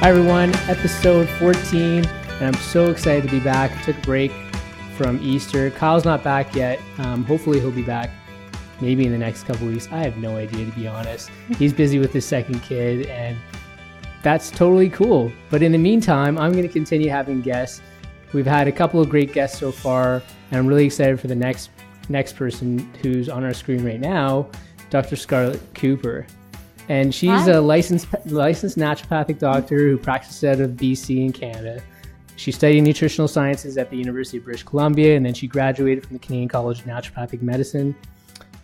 Hi, everyone. Episode 14, and I'm so excited to be back. Took a break from Easter. Kyle's not back yet. Um, hopefully, he'll be back maybe in the next couple weeks. I have no idea, to be honest. He's busy with his second kid, and that's totally cool. But in the meantime, I'm going to continue having guests. We've had a couple of great guests so far, and I'm really excited for the next next person who's on our screen right now, Dr. Scarlett Cooper and she's Hi. a licensed licensed naturopathic doctor who practices out of BC in Canada. She studied nutritional sciences at the University of British Columbia, and then she graduated from the Canadian College of Naturopathic Medicine.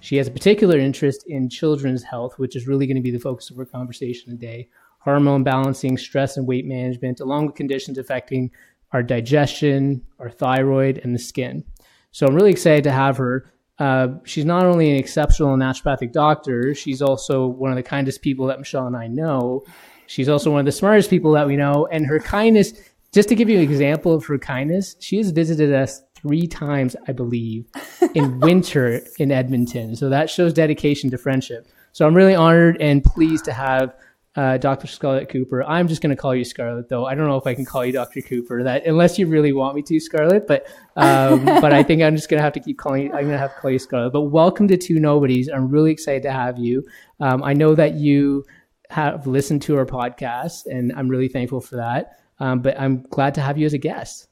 She has a particular interest in children's health, which is really going to be the focus of our conversation today. Hormone balancing, stress and weight management, along with conditions affecting our digestion, our thyroid, and the skin. So I'm really excited to have her. Uh, she's not only an exceptional naturopathic doctor, she's also one of the kindest people that Michelle and I know. She's also one of the smartest people that we know. And her kindness, just to give you an example of her kindness, she has visited us three times, I believe, in winter in Edmonton. So that shows dedication to friendship. So I'm really honored and pleased to have uh, Dr. Scarlett Cooper. I'm just going to call you Scarlett, though. I don't know if I can call you Dr. Cooper. That unless you really want me to, Scarlett. But um, but I think I'm just going to have to keep calling. You, I'm going to have to call you Scarlett. But welcome to Two Nobodies. I'm really excited to have you. Um, I know that you have listened to our podcast, and I'm really thankful for that. Um, but I'm glad to have you as a guest.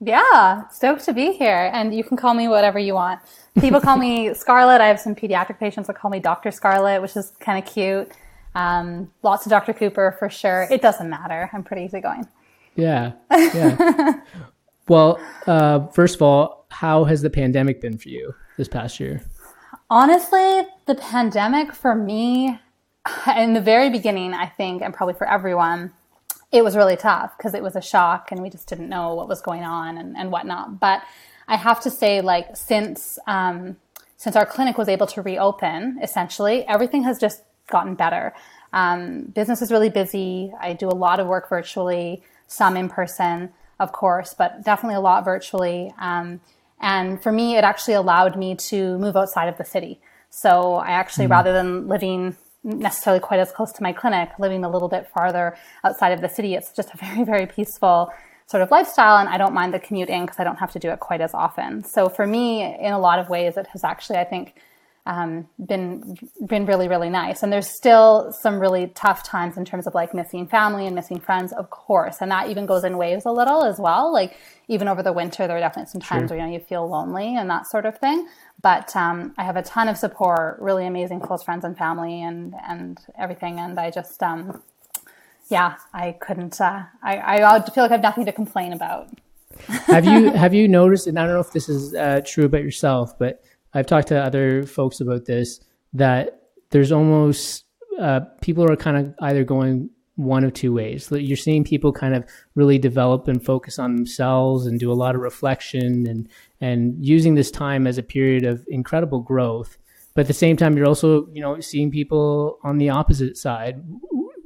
Yeah, stoked to be here. And you can call me whatever you want. People call me Scarlett. I have some pediatric patients that call me Dr. Scarlett, which is kind of cute. Um, lots of Dr. Cooper for sure. It doesn't matter. I'm pretty easygoing. Yeah. Yeah. well, uh, first of all, how has the pandemic been for you this past year? Honestly, the pandemic for me, in the very beginning, I think, and probably for everyone, it was really tough because it was a shock and we just didn't know what was going on and, and whatnot. But I have to say, like, since, um, since our clinic was able to reopen, essentially, everything has just gotten better. Um, business is really busy. I do a lot of work virtually, some in person, of course, but definitely a lot virtually. Um, and for me, it actually allowed me to move outside of the city. So I actually, mm. rather than living necessarily quite as close to my clinic, living a little bit farther outside of the city, it's just a very, very peaceful sort of lifestyle. And I don't mind the commute in because I don't have to do it quite as often. So for me, in a lot of ways, it has actually, I think, um, been been really really nice. And there's still some really tough times in terms of like missing family and missing friends, of course, and that even goes in waves a little as well. Like even over the winter, there are definitely some times sure. where you know you feel lonely and that sort of thing. But um, I have a ton of support, really amazing close friends and family, and and everything. And I just um, yeah, I couldn't. Uh, I I feel like I have nothing to complain about. have you have you noticed? And I don't know if this is uh, true about yourself, but I've talked to other folks about this that there's almost uh, people are kind of either going one of two ways. You're seeing people kind of really develop and focus on themselves and do a lot of reflection and and using this time as a period of incredible growth. But at the same time, you're also you know seeing people on the opposite side.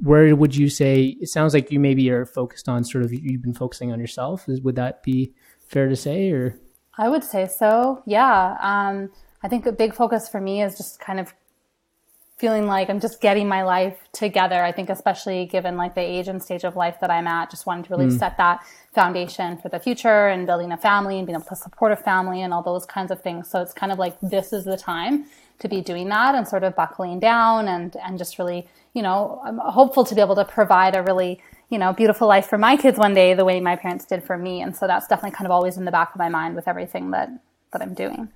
Where would you say it sounds like you maybe are focused on sort of you've been focusing on yourself? Would that be fair to say or? I would say so. Yeah. Um, I think a big focus for me is just kind of feeling like I'm just getting my life together. I think especially given like the age and stage of life that I'm at, just wanting to really mm. set that foundation for the future and building a family and being able to support a family and all those kinds of things. So it's kind of like this is the time to be doing that and sort of buckling down and and just really, you know, I'm hopeful to be able to provide a really you know, beautiful life for my kids one day the way my parents did for me. And so that's definitely kind of always in the back of my mind with everything that, that I'm doing.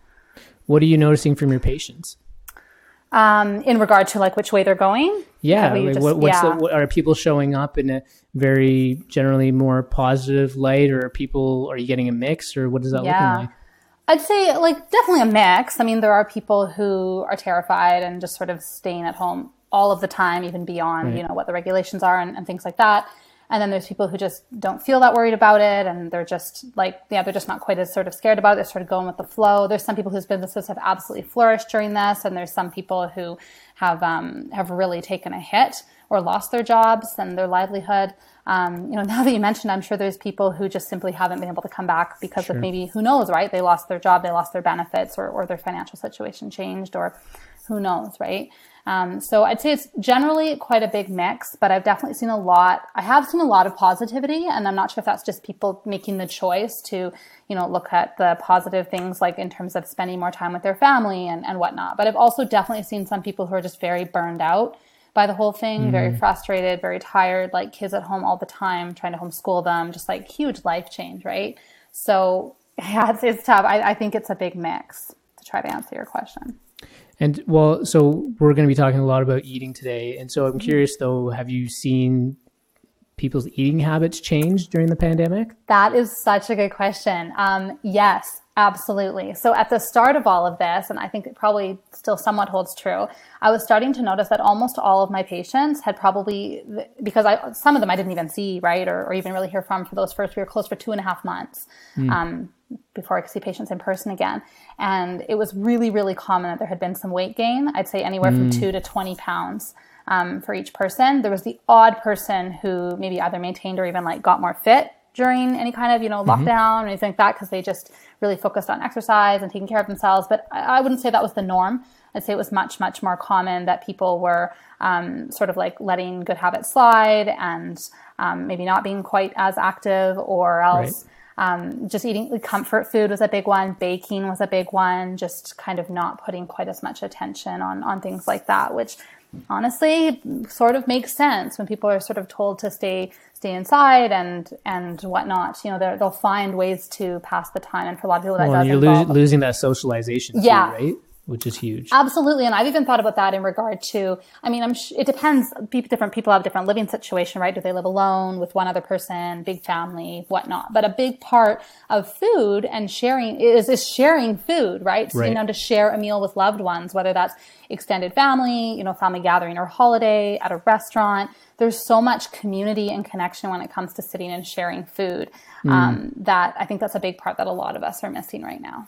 What are you noticing from your patients? Um, in regard to like which way they're going? Yeah. Like just, what, yeah. The, what, are people showing up in a very generally more positive light or are people, are you getting a mix or what is that yeah. looking like? I'd say like definitely a mix. I mean, there are people who are terrified and just sort of staying at home all of the time, even beyond, right. you know, what the regulations are and, and things like that. And then there's people who just don't feel that worried about it. And they're just like, yeah, they're just not quite as sort of scared about it. They're sort of going with the flow. There's some people whose businesses have absolutely flourished during this. And there's some people who have, um, have really taken a hit or lost their jobs and their livelihood. Um, you know, now that you mentioned, I'm sure there's people who just simply haven't been able to come back because sure. of maybe, who knows, right? They lost their job, they lost their benefits or, or their financial situation changed or who knows, right? Um, so I'd say it's generally quite a big mix, but I've definitely seen a lot. I have seen a lot of positivity, and I'm not sure if that's just people making the choice to, you know, look at the positive things like in terms of spending more time with their family and, and whatnot. But I've also definitely seen some people who are just very burned out by the whole thing, mm-hmm. very frustrated, very tired, like kids at home all the time, trying to homeschool them, just like huge life change, right? So yeah, it's, it's tough. I, I think it's a big mix to try to answer your question. And well, so we're going to be talking a lot about eating today. And so I'm curious though, have you seen people's eating habits change during the pandemic? That is such a good question. Um, yes, absolutely. So at the start of all of this, and I think it probably still somewhat holds true, I was starting to notice that almost all of my patients had probably, because I, some of them I didn't even see, right, or, or even really hear from for those first, we were close for two and a half months. Mm. Um, before I could see patients in person again. And it was really, really common that there had been some weight gain. I'd say anywhere mm. from two to 20 pounds um, for each person. There was the odd person who maybe either maintained or even like got more fit during any kind of, you know, mm-hmm. lockdown or anything like that because they just really focused on exercise and taking care of themselves. But I, I wouldn't say that was the norm. I'd say it was much, much more common that people were um, sort of like letting good habits slide and um, maybe not being quite as active or else. Right um, just eating comfort food was a big one. Baking was a big one. Just kind of not putting quite as much attention on on things like that, which honestly sort of makes sense when people are sort of told to stay stay inside and and whatnot. You know, they'll find ways to pass the time, and for a lot of people that well, does you're involve, lo- losing that socialization. Yeah, too, right which is huge. Absolutely. And I've even thought about that in regard to, I mean, I'm sh- it depends. different people have different living situation, right? Do they live alone with one other person, big family, whatnot? But a big part of food and sharing is, is sharing food, right? So, right. you know, to share a meal with loved ones, whether that's extended family, you know, family gathering or holiday at a restaurant. There's so much community and connection when it comes to sitting and sharing food mm. um, that I think that's a big part that a lot of us are missing right now.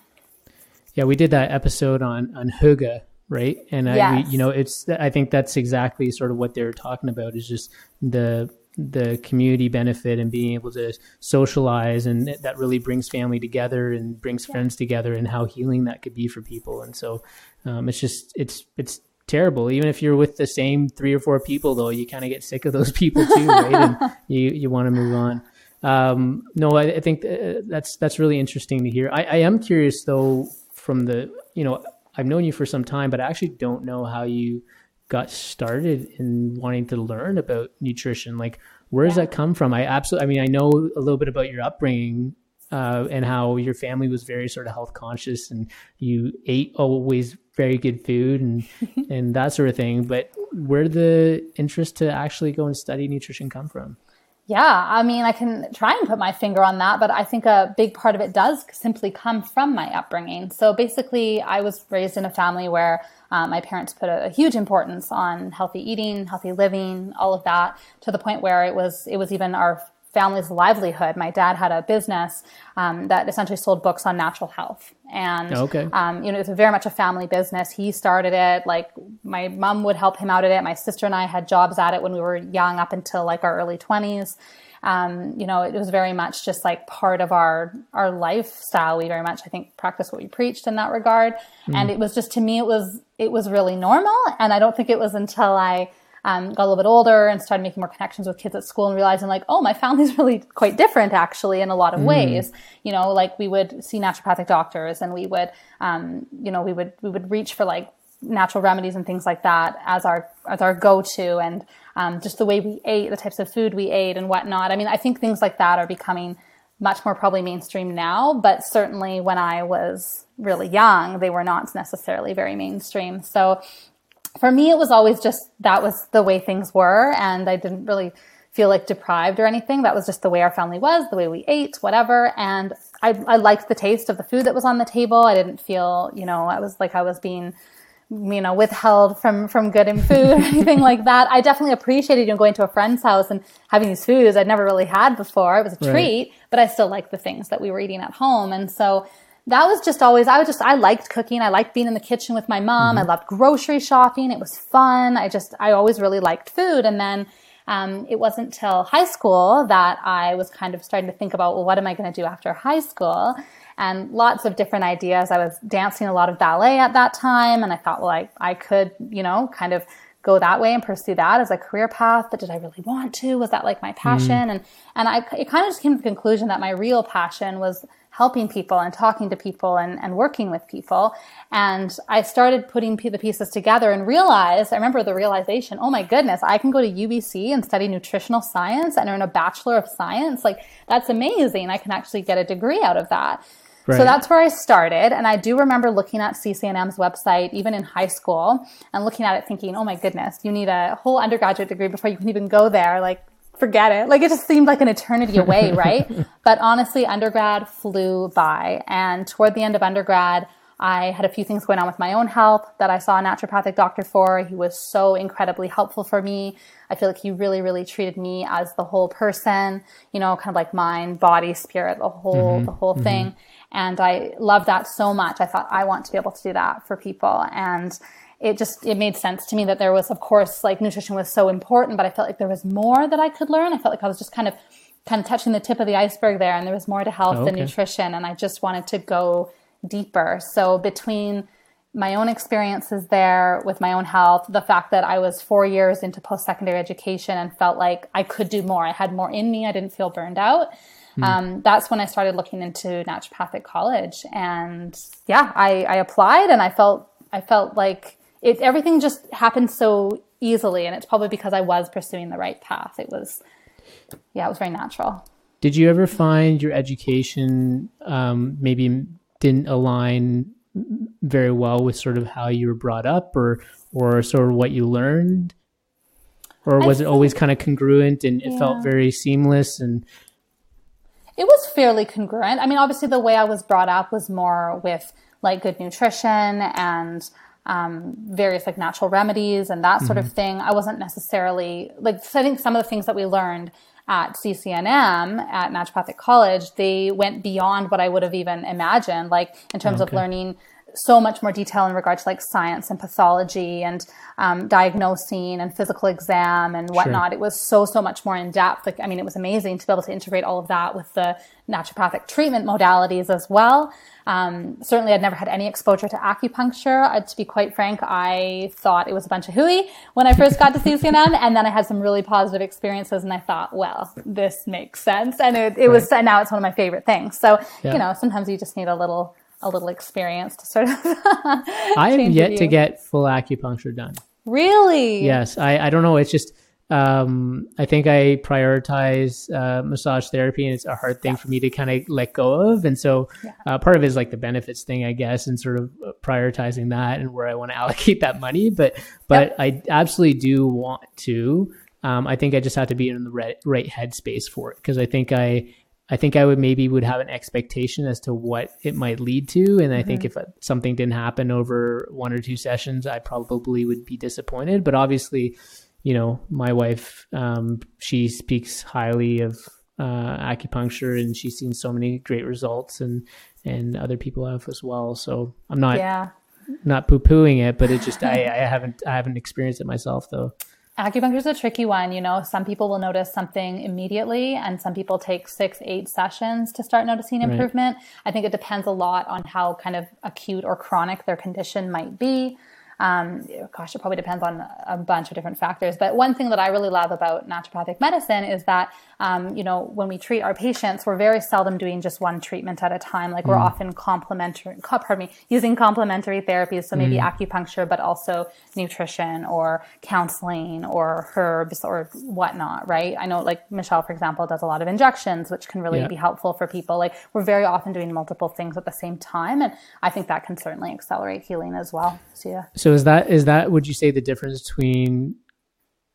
Yeah, we did that episode on on Hygge, right? And yes. I, you know, it's I think that's exactly sort of what they're talking about is just the the community benefit and being able to socialize and that really brings family together and brings yeah. friends together and how healing that could be for people and so um, it's just it's it's terrible even if you're with the same three or four people though you kind of get sick of those people too right and you you want to move on um, no I, I think uh, that's that's really interesting to hear I, I am curious though from the you know I've known you for some time, but I actually don't know how you got started in wanting to learn about nutrition. Like, where does that come from? I absolutely, I mean, I know a little bit about your upbringing uh, and how your family was very sort of health conscious and you ate always very good food and and that sort of thing. But where did the interest to actually go and study nutrition come from? Yeah, I mean, I can try and put my finger on that, but I think a big part of it does simply come from my upbringing. So basically, I was raised in a family where um, my parents put a, a, huge importance on healthy eating, healthy living, all of that, to the point where it was it was even our family's livelihood. My dad had a business um, that essentially sold books on natural health, and okay. um, you know it was very much a family business. He started it. Like my mom would help him out at it. My sister and I had jobs at it when we were young, up until like our early twenties. Um, you know, it was very much just like part of our our lifestyle. We very much, I think, practiced what we preached in that regard. Mm. And it was just to me, it was it was really normal. And I don't think it was until I um, got a little bit older and started making more connections with kids at school and realizing like, oh, my family's really quite different actually in a lot of mm. ways. You know, like we would see naturopathic doctors and we would, um, you know, we would, we would reach for like natural remedies and things like that as our, as our go-to and, um, just the way we ate, the types of food we ate and whatnot. I mean, I think things like that are becoming much more probably mainstream now, but certainly when I was really young, they were not necessarily very mainstream. So for me, it was always just that was the way things were. And I didn't really feel like deprived or anything. That was just the way our family was, the way we ate, whatever. And I, I liked the taste of the food that was on the table. I didn't feel, you know, I was like I was being you know, withheld from, from good in food or anything like that. I definitely appreciated, you know, going to a friend's house and having these foods I'd never really had before. It was a treat, right. but I still liked the things that we were eating at home. And so that was just always, I was just, I liked cooking. I liked being in the kitchen with my mom. Mm-hmm. I loved grocery shopping. It was fun. I just, I always really liked food. And then, um, it wasn't till high school that I was kind of starting to think about, well, what am I going to do after high school? and lots of different ideas. I was dancing a lot of ballet at that time, and I thought, well, I, I could, you know, kind of go that way and pursue that as a career path. But did I really want to? Was that like my passion? Mm. And and I it kind of just came to the conclusion that my real passion was helping people and talking to people and, and working with people. And I started putting the pieces together and realized, I remember the realization, oh my goodness, I can go to UBC and study nutritional science and earn a Bachelor of Science. Like, that's amazing. I can actually get a degree out of that. Right. So that's where I started. And I do remember looking at CCNM's website, even in high school, and looking at it thinking, oh my goodness, you need a whole undergraduate degree before you can even go there. Like, forget it. Like, it just seemed like an eternity away, right? but honestly, undergrad flew by. And toward the end of undergrad, I had a few things going on with my own health that I saw a naturopathic doctor for. He was so incredibly helpful for me. I feel like he really, really treated me as the whole person, you know, kind of like mind, body, spirit, the whole, mm-hmm. the whole mm-hmm. thing. And I love that so much. I thought I want to be able to do that for people. And it just, it made sense to me that there was, of course, like nutrition was so important, but I felt like there was more that I could learn. I felt like I was just kind of, kind of touching the tip of the iceberg there and there was more to health oh, okay. than nutrition. And I just wanted to go deeper. So between my own experiences there with my own health, the fact that I was four years into post secondary education and felt like I could do more. I had more in me. I didn't feel burned out. Mm. Um, that's when I started looking into naturopathic college, and yeah, I, I applied, and I felt I felt like it. Everything just happened so easily, and it's probably because I was pursuing the right path. It was, yeah, it was very natural. Did you ever find your education um, maybe didn't align very well with sort of how you were brought up, or or sort of what you learned? or was I it always kind of congruent and it yeah. felt very seamless and it was fairly congruent. I mean, obviously, the way I was brought up was more with like good nutrition and um, various like natural remedies and that sort mm-hmm. of thing. I wasn't necessarily like, so I think some of the things that we learned at CCNM at Naturopathic College, they went beyond what I would have even imagined, like in terms okay. of learning so much more detail in regard to like science and pathology and um, diagnosing and physical exam and whatnot. Sure. It was so, so much more in depth. Like, I mean, it was amazing to be able to integrate all of that with the naturopathic treatment modalities as well. Um, certainly, I'd never had any exposure to acupuncture. Uh, to be quite frank, I thought it was a bunch of hooey when I first got to CCNM, and then I had some really positive experiences, and I thought, well, this makes sense, and it, it right. was. And now it's one of my favorite things. So, yeah. you know, sometimes you just need a little a little experience to sort of. I have yet to get full acupuncture done. Really? Yes. I, I don't know. It's just, um, I think I prioritize uh, massage therapy and it's a hard thing yeah. for me to kind of let go of. And so yeah. uh, part of it is like the benefits thing, I guess, and sort of uh, prioritizing that and where I want to allocate that money. But, but yep. I absolutely do want to. Um, I think I just have to be in the right, right headspace for it because I think I I think I would maybe would have an expectation as to what it might lead to, and I mm-hmm. think if something didn't happen over one or two sessions, I probably would be disappointed. But obviously, you know, my wife, um, she speaks highly of uh, acupuncture, and she's seen so many great results, and and other people have as well. So I'm not yeah. not poo pooing it, but it just I, I haven't I haven't experienced it myself though. Acupuncture is a tricky one. You know, some people will notice something immediately, and some people take six, eight sessions to start noticing improvement. Right. I think it depends a lot on how kind of acute or chronic their condition might be. Um, gosh, it probably depends on a bunch of different factors. But one thing that I really love about naturopathic medicine is that, um, you know, when we treat our patients, we're very seldom doing just one treatment at a time. Like mm. we're often complementary, pardon me, using complementary therapies. So maybe mm. acupuncture, but also nutrition or counseling or herbs or whatnot, right? I know like Michelle, for example, does a lot of injections, which can really yeah. be helpful for people. Like we're very often doing multiple things at the same time. And I think that can certainly accelerate healing as well. So yeah. So is that is that would you say the difference between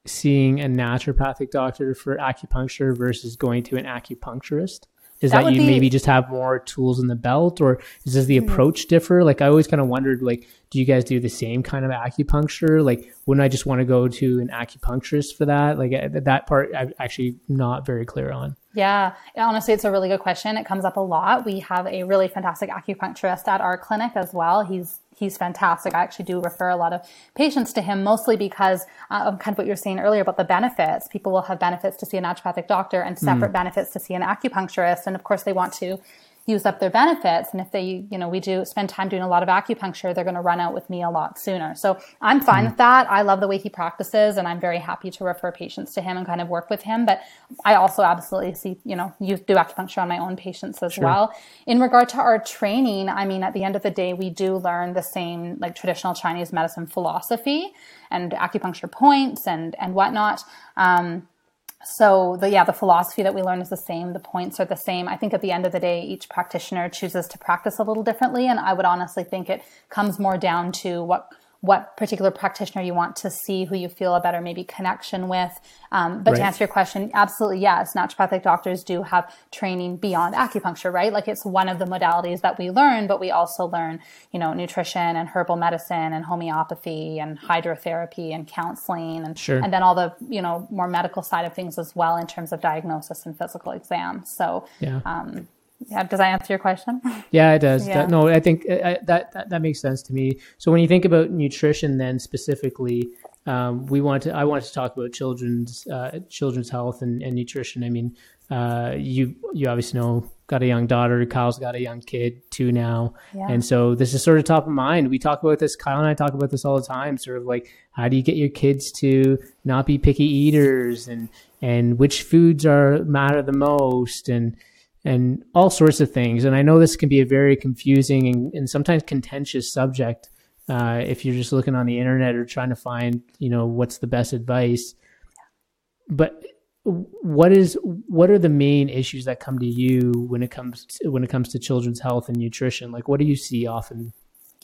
seeing a naturopathic doctor for acupuncture versus going to an acupuncturist? is that, that you be, maybe just have more tools in the belt, or does the mm-hmm. approach differ? Like I always kind of wondered, like, do you guys do the same kind of acupuncture? Like, wouldn't I just want to go to an acupuncturist for that? Like uh, that part, I'm actually not very clear on. Yeah, honestly, it's a really good question. It comes up a lot. We have a really fantastic acupuncturist at our clinic as well. He's he's fantastic. I actually do refer a lot of patients to him, mostly because uh, of kind of what you were saying earlier about the benefits. People will have benefits to see a naturopathic doctor and separate mm. benefits to see an acupuncturist, and of course, they want to use up their benefits. And if they, you know, we do spend time doing a lot of acupuncture, they're going to run out with me a lot sooner. So I'm fine mm. with that. I love the way he practices and I'm very happy to refer patients to him and kind of work with him. But I also absolutely see, you know, you do acupuncture on my own patients as sure. well. In regard to our training, I mean, at the end of the day, we do learn the same like traditional Chinese medicine philosophy and acupuncture points and, and whatnot. Um, so the yeah the philosophy that we learn is the same the points are the same. I think at the end of the day each practitioner chooses to practice a little differently and i would honestly think it comes more down to what what particular practitioner you want to see, who you feel a better maybe connection with. Um, but right. to answer your question, absolutely yes, naturopathic doctors do have training beyond acupuncture, right? Like it's one of the modalities that we learn, but we also learn, you know, nutrition and herbal medicine and homeopathy and hydrotherapy and counseling and sure. and then all the you know more medical side of things as well in terms of diagnosis and physical exams. So yeah. Um, yeah, does that answer your question? Yeah, it does. Yeah. That, no, I think uh, I, that, that, that makes sense to me. So when you think about nutrition, then specifically, um, we want to. I wanted to talk about children's uh, children's health and, and nutrition. I mean, uh, you you obviously know got a young daughter. Kyle's got a young kid too now, yeah. and so this is sort of top of mind. We talk about this. Kyle and I talk about this all the time. Sort of like how do you get your kids to not be picky eaters, and and which foods are matter the most, and and all sorts of things. And I know this can be a very confusing and, and sometimes contentious subject uh, if you're just looking on the internet or trying to find, you know, what's the best advice. But what is what are the main issues that come to you when it comes to, when it comes to children's health and nutrition? Like, what do you see often?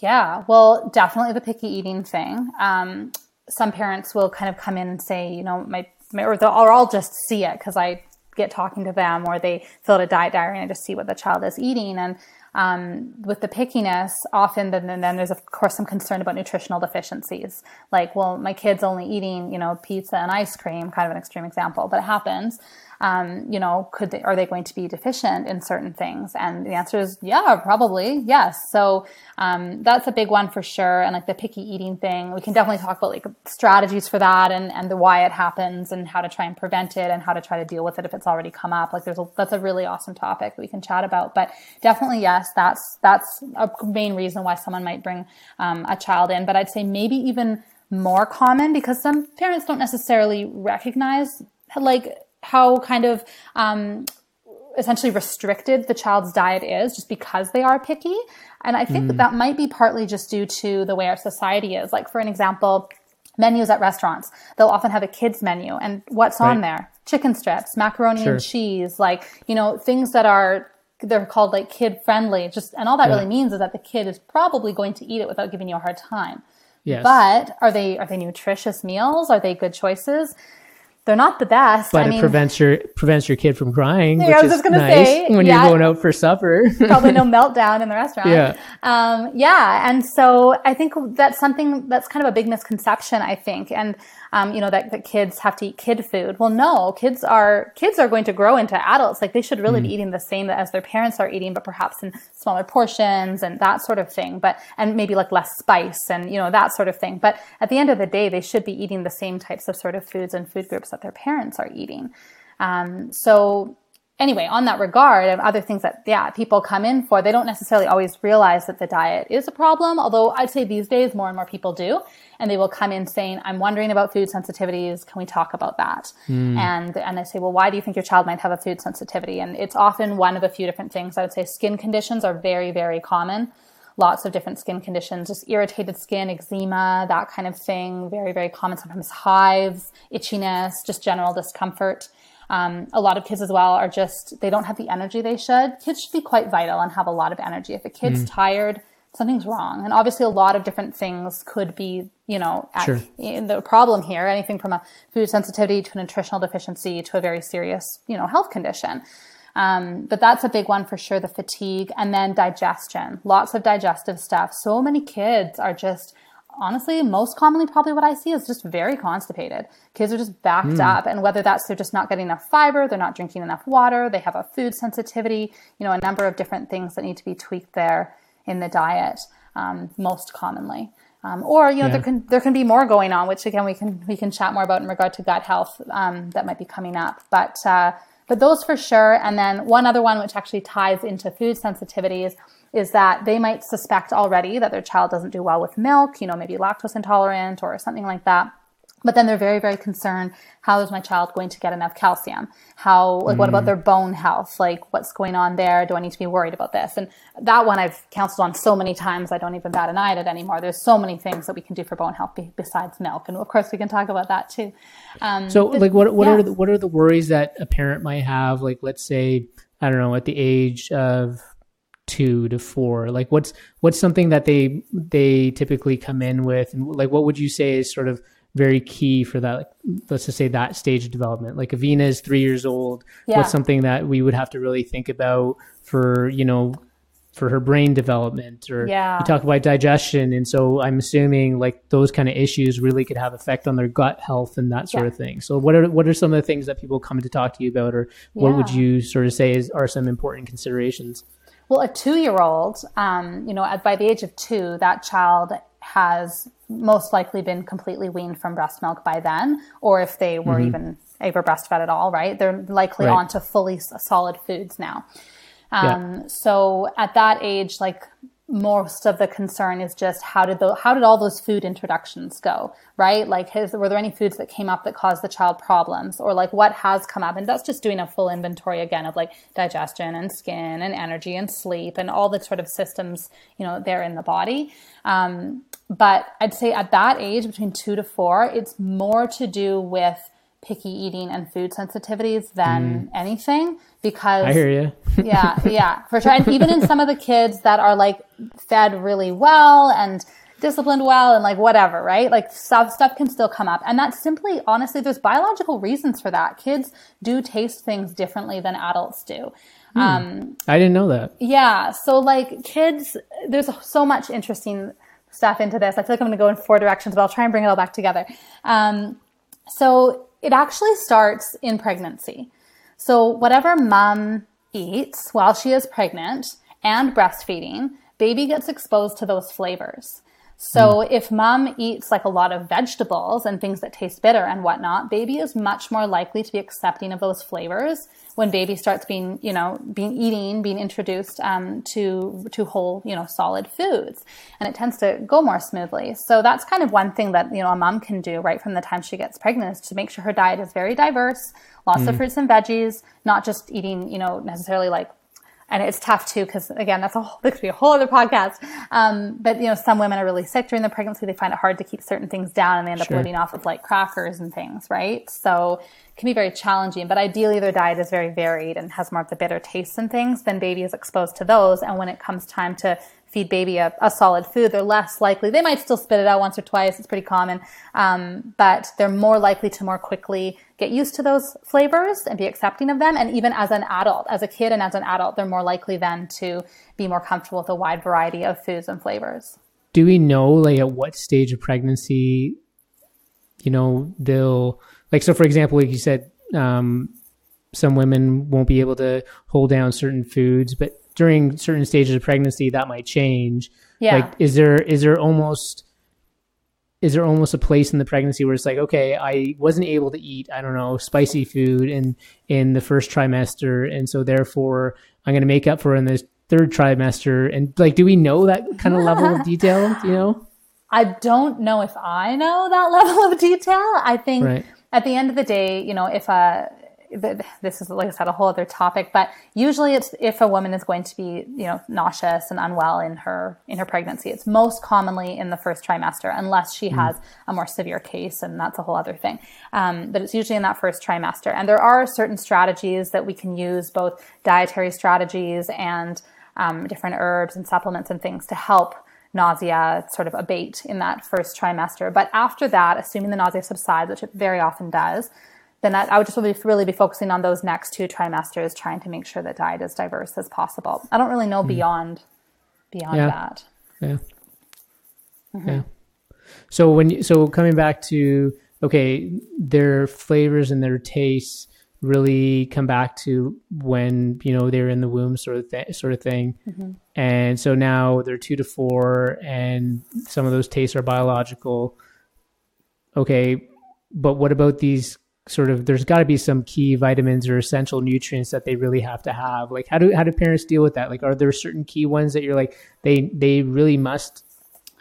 Yeah, well, definitely the picky eating thing. Um, some parents will kind of come in and say, you know, my, my or, or I'll just see it because I get talking to them or they fill out a diet diary and just see what the child is eating. And um, with the pickiness, often then, then there's of course some concern about nutritional deficiencies. Like, well, my kid's only eating, you know, pizza and ice cream, kind of an extreme example, but it happens um, you know, could they, are they going to be deficient in certain things? And the answer is, yeah, probably, yes. So um, that's a big one for sure. And like the picky eating thing, we can definitely talk about like strategies for that and and the why it happens and how to try and prevent it and how to try to deal with it if it's already come up. Like there's a, that's a really awesome topic that we can chat about. But definitely, yes, that's that's a main reason why someone might bring um, a child in. But I'd say maybe even more common because some parents don't necessarily recognize like how kind of um, essentially restricted the child's diet is just because they are picky. And I think mm. that that might be partly just due to the way our society is. Like, for an example, menus at restaurants, they'll often have a kids menu. And what's right. on there? Chicken strips, macaroni sure. and cheese, like, you know, things that are they're called like kid friendly just and all that yeah. really means is that the kid is probably going to eat it without giving you a hard time yes. but are they are they nutritious meals are they good choices they're not the best. But I it mean, prevents your prevents your kid from crying. Yeah, I was just gonna nice say when yeah, you're going out for supper. probably no meltdown in the restaurant. Yeah, um, yeah, and so I think that's something that's kind of a big misconception. I think, and um, you know, that, that kids have to eat kid food. Well, no, kids are, kids are going to grow into adults. Like they should really mm. be eating the same as their parents are eating, but perhaps in smaller portions and that sort of thing. But, and maybe like less spice and, you know, that sort of thing. But at the end of the day, they should be eating the same types of sort of foods and food groups that their parents are eating. Um, so anyway, on that regard, and other things that yeah people come in for, they don't necessarily always realize that the diet is a problem. Although I'd say these days more and more people do, and they will come in saying, "I'm wondering about food sensitivities. Can we talk about that?" Mm. And and I say, "Well, why do you think your child might have a food sensitivity?" And it's often one of a few different things. I would say skin conditions are very very common. Lots of different skin conditions, just irritated skin, eczema, that kind of thing. Very, very common. Sometimes hives, itchiness, just general discomfort. Um, a lot of kids as well are just, they don't have the energy they should. Kids should be quite vital and have a lot of energy. If a kid's mm. tired, something's wrong. And obviously a lot of different things could be, you know, at, sure. the problem here, anything from a food sensitivity to a nutritional deficiency to a very serious, you know, health condition. Um, but that's a big one for sure the fatigue and then digestion. Lots of digestive stuff. So many kids are just honestly, most commonly, probably what I see is just very constipated. Kids are just backed mm. up. And whether that's they're just not getting enough fiber, they're not drinking enough water, they have a food sensitivity, you know, a number of different things that need to be tweaked there in the diet, um, most commonly. Um, or you know yeah. there can there can be more going on, which again we can we can chat more about in regard to gut health um, that might be coming up. But uh, but those for sure. And then one other one which actually ties into food sensitivities is that they might suspect already that their child doesn't do well with milk, you know, maybe lactose intolerant or something like that. But then they're very, very concerned. How is my child going to get enough calcium? How, like, mm. what about mm. their bone health? Like, what's going on there? Do I need to be worried about this? And that one I've counseled on so many times, I don't even bat an eye at it anymore. There's so many things that we can do for bone health besides milk. And of course, we can talk about that too. Um, so, like, what, what yeah. are the, what are the worries that a parent might have? Like, let's say, I don't know, at the age of two to four like what's what's something that they they typically come in with and like what would you say is sort of very key for that like, let's just say that stage of development like avina is three years old yeah. what's something that we would have to really think about for you know for her brain development or yeah. you talk about digestion and so i'm assuming like those kind of issues really could have effect on their gut health and that sort yeah. of thing so what are what are some of the things that people come to talk to you about or what would you sort of say is, are some important considerations well, a two year old, um, you know, at, by the age of two, that child has most likely been completely weaned from breast milk by then, or if they were mm-hmm. even ever breastfed at all, right? They're likely right. on to fully solid foods now. Um, yeah. So at that age, like most of the concern is just how did the how did all those food introductions go right like his, were there any foods that came up that caused the child problems or like what has come up and that's just doing a full inventory again of like digestion and skin and energy and sleep and all the sort of systems you know there in the body um, but i'd say at that age between two to four it's more to do with picky eating and food sensitivities than mm. anything because I hear you. yeah, yeah, for sure. And even in some of the kids that are like fed really well and disciplined well and like whatever, right? Like stuff stuff can still come up. And that's simply honestly there's biological reasons for that. Kids do taste things differently than adults do. Hmm. Um, I didn't know that. Yeah. So like kids there's so much interesting stuff into this. I feel like I'm going to go in four directions, but I'll try and bring it all back together. Um, so it actually starts in pregnancy. So whatever mom eats while she is pregnant and breastfeeding, baby gets exposed to those flavors. So mm. if mom eats like a lot of vegetables and things that taste bitter and whatnot, baby is much more likely to be accepting of those flavors when baby starts being, you know, being eating, being introduced um, to to whole, you know, solid foods, and it tends to go more smoothly. So that's kind of one thing that you know a mom can do right from the time she gets pregnant is to make sure her diet is very diverse, lots mm. of fruits and veggies, not just eating, you know, necessarily like and it's tough too because again that's a whole, this could be a whole other podcast um, but you know some women are really sick during the pregnancy they find it hard to keep certain things down and they end up living off of like crackers and things right so it can be very challenging but ideally their diet is very varied and has more of the bitter tastes and things then baby is exposed to those and when it comes time to feed baby a, a, solid food, they're less likely. They might still spit it out once or twice. It's pretty common, um, but they're more likely to more quickly get used to those flavors and be accepting of them. And even as an adult, as a kid and as an adult, they're more likely then to be more comfortable with a wide variety of foods and flavors. Do we know, like, at what stage of pregnancy, you know, they'll like? So, for example, like you said, um, some women won't be able to hold down certain foods, but during certain stages of pregnancy that might change. Yeah. Like is there is there almost is there almost a place in the pregnancy where it's like, okay, I wasn't able to eat, I don't know, spicy food in in the first trimester, and so therefore I'm going to make up for it in the third trimester. And like, do we know that kind of level of detail? you know? I don't know if I know that level of detail. I think right. at the end of the day, you know, if a this is like I said a whole other topic, but usually it's if a woman is going to be you know nauseous and unwell in her in her pregnancy. It's most commonly in the first trimester, unless she mm. has a more severe case, and that's a whole other thing. Um, but it's usually in that first trimester, and there are certain strategies that we can use, both dietary strategies and um, different herbs and supplements and things to help nausea sort of abate in that first trimester. But after that, assuming the nausea subsides, which it very often does, then I, I would just really, really be focusing on those next two trimesters, trying to make sure that diet is diverse as possible. I don't really know beyond beyond Yeah. that. Yeah. Mm-hmm. Yeah. So when you, so coming back to okay, their flavors and their tastes really come back to when you know they're in the womb, sort of th- sort of thing. Mm-hmm. And so now they're two to four, and some of those tastes are biological. Okay, but what about these? Sort of, there's got to be some key vitamins or essential nutrients that they really have to have. Like, how do how do parents deal with that? Like, are there certain key ones that you're like they they really must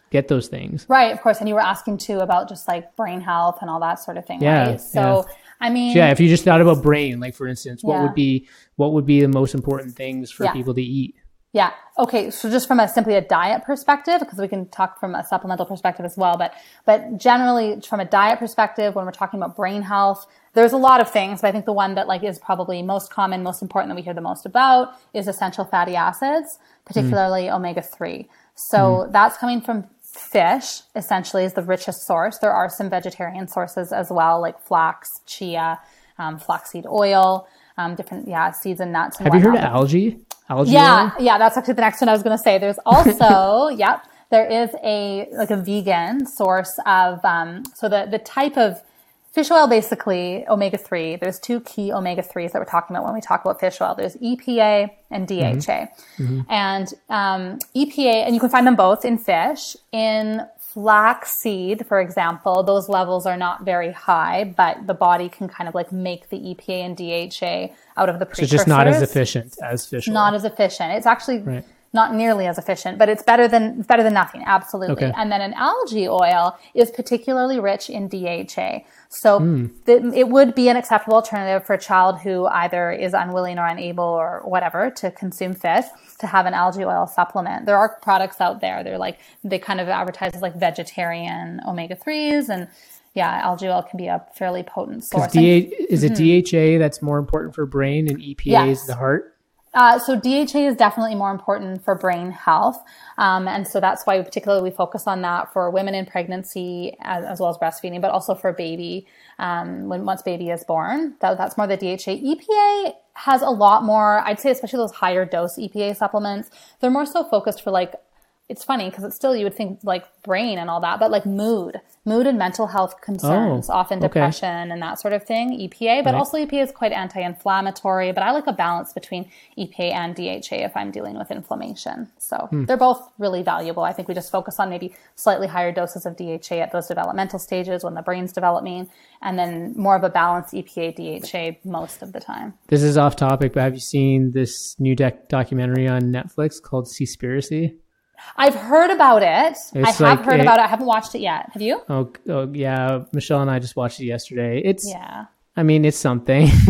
get those things? Right, of course. And you were asking too about just like brain health and all that sort of thing, Yeah, right? So, I mean, Yeah, if you just thought about brain, like for instance, what Yeah. would be what would be the most important things for Yeah. people to eat? Yeah. Okay. So just from a simply a diet perspective, because we can talk from a supplemental perspective as well, but but generally from a diet perspective, when we're talking about brain health, there's a lot of things, but I think the one that like is probably most common, most important that we hear the most about is essential fatty acids, particularly omega three. So that's coming from fish, essentially, is the richest source. There are some vegetarian sources as well, like flax, chia, um, flaxseed oil, um, different yeah seeds and nuts. And Have you heard of algae? Algae Yeah, oil? yeah, that's actually the next one I was going to say. There's also, yep, there is a like a vegan source of um, so the the type of fish oil basically omega three. There's two key omega threes that we're talking about when we talk about fish oil. There's EPA and DHA, and um, EPA, and you can find them both in fish in flaxseed, for example, those levels are not very high, but the body can kind of like make the EPA and DHA out of the So precursors. it's just not as efficient as fish oil. Not as efficient. It's actually Right. Not nearly as efficient, but it's better than better than nothing. Absolutely. Okay. And then an algae oil is particularly rich in DHA. So Hmm. th- it would be an acceptable alternative for a child who either is unwilling or unable or whatever to consume fish to have an algae oil supplement. There are products out there. They're like they kind of advertise as like vegetarian omega threes and yeah, algae oil can be a fairly potent source. Is it DHA that's more important for brain and EPA Mm-hmm. Yes. is the heart? Uh, so DHA is definitely more important for brain health, um, and so that's why we particularly focus on that for women in pregnancy as, as well as breastfeeding, but also for baby um, when once baby is born. That, that's more the DHA. EPA has a lot more. I'd say, especially those higher dose EPA supplements, they're more so focused for like. It's funny because it's still you would think like brain and all that, but like mood, mood and mental health concerns, Oh, often okay. depression and that sort of thing. EPA, but Right. also EPA is quite anti-inflammatory. But I like a balance between EPA and DHA if I'm dealing with inflammation. So Hmm. they're both really valuable. I think we just focus on maybe slightly higher doses of DHA at those developmental stages when the brain's developing, and then more of a balanced EPA DHA most of the time. This is off topic, but have you seen this new doc- documentary on Netflix called Seaspiracy? I've heard about it. I have like heard a- about it. I haven't watched it yet. Have you? Oh, oh yeah, Michelle and I just watched it yesterday. It's Yeah. I mean, it's something.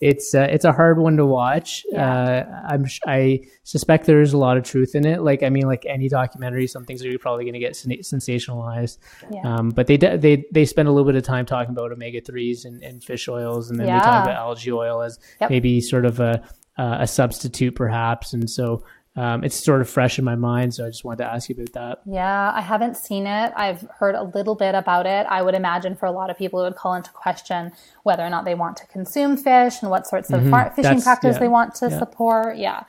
it's uh, it's a hard one to watch. Yeah. Uh, I'm sh- I suspect there's a lot of truth in it. Like I mean, like any documentary, some things are probably going to get sen- sensationalized. Yeah. Um, but they de- they they spend a little bit of time talking about omega threes and, and fish oils, and then they talk about algae oil as Yep. maybe sort of a uh, a substitute, perhaps. And so um, it's sort of fresh in my mind. So I just wanted to ask you about that. Yeah, I haven't seen it. I've heard a little bit about it. I would imagine for a lot of people, it would call into question whether or not they want to consume fish and what sorts of far- fishing Mm-hmm. That's- practice yeah, they want to yeah. support. Yeah.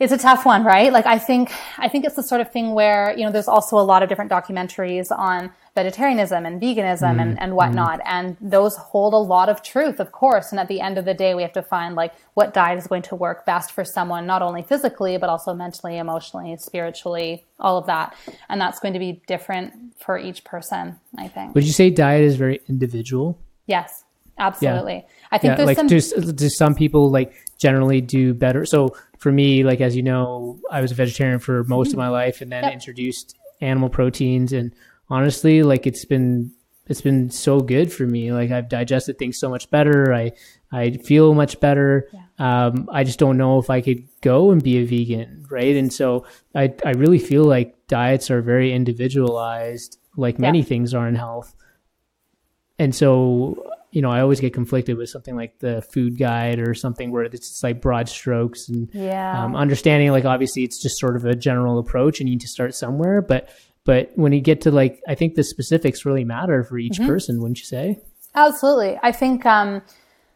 It's a tough one, right? Like I think I think it's the sort of thing where, you know, there's also a lot of different documentaries on vegetarianism and veganism Mm-hmm. and, and whatnot. And those hold a lot of truth, of course. And at the end of the day, we have to find like what diet is going to work best for someone, not only physically, but also mentally, emotionally, spiritually, all of that. And that's going to be different for each person, I think. Would you say diet is very individual? Yes, absolutely. Yeah. I think yeah there's like some. do, s- do some people like generally do better. So for me like as you know i was a vegetarian for most of my life and then Yep. introduced animal proteins. And honestly like it's been it's been so good for me. Like i've digested things so much better. I i feel much better. Um i just don't know if i could go and be a vegan right? And so i i really feel like diets are very individualized like many Yeah. things are in health. And so you know i always get conflicted with something like the food guide or something where it's just like broad strokes and yeah. um, understanding like obviously it's just sort of a general approach and you need to start somewhere but but when you get to like i think the specifics really matter for each Mm-hmm. person wouldn't you say Absolutely. I think, um,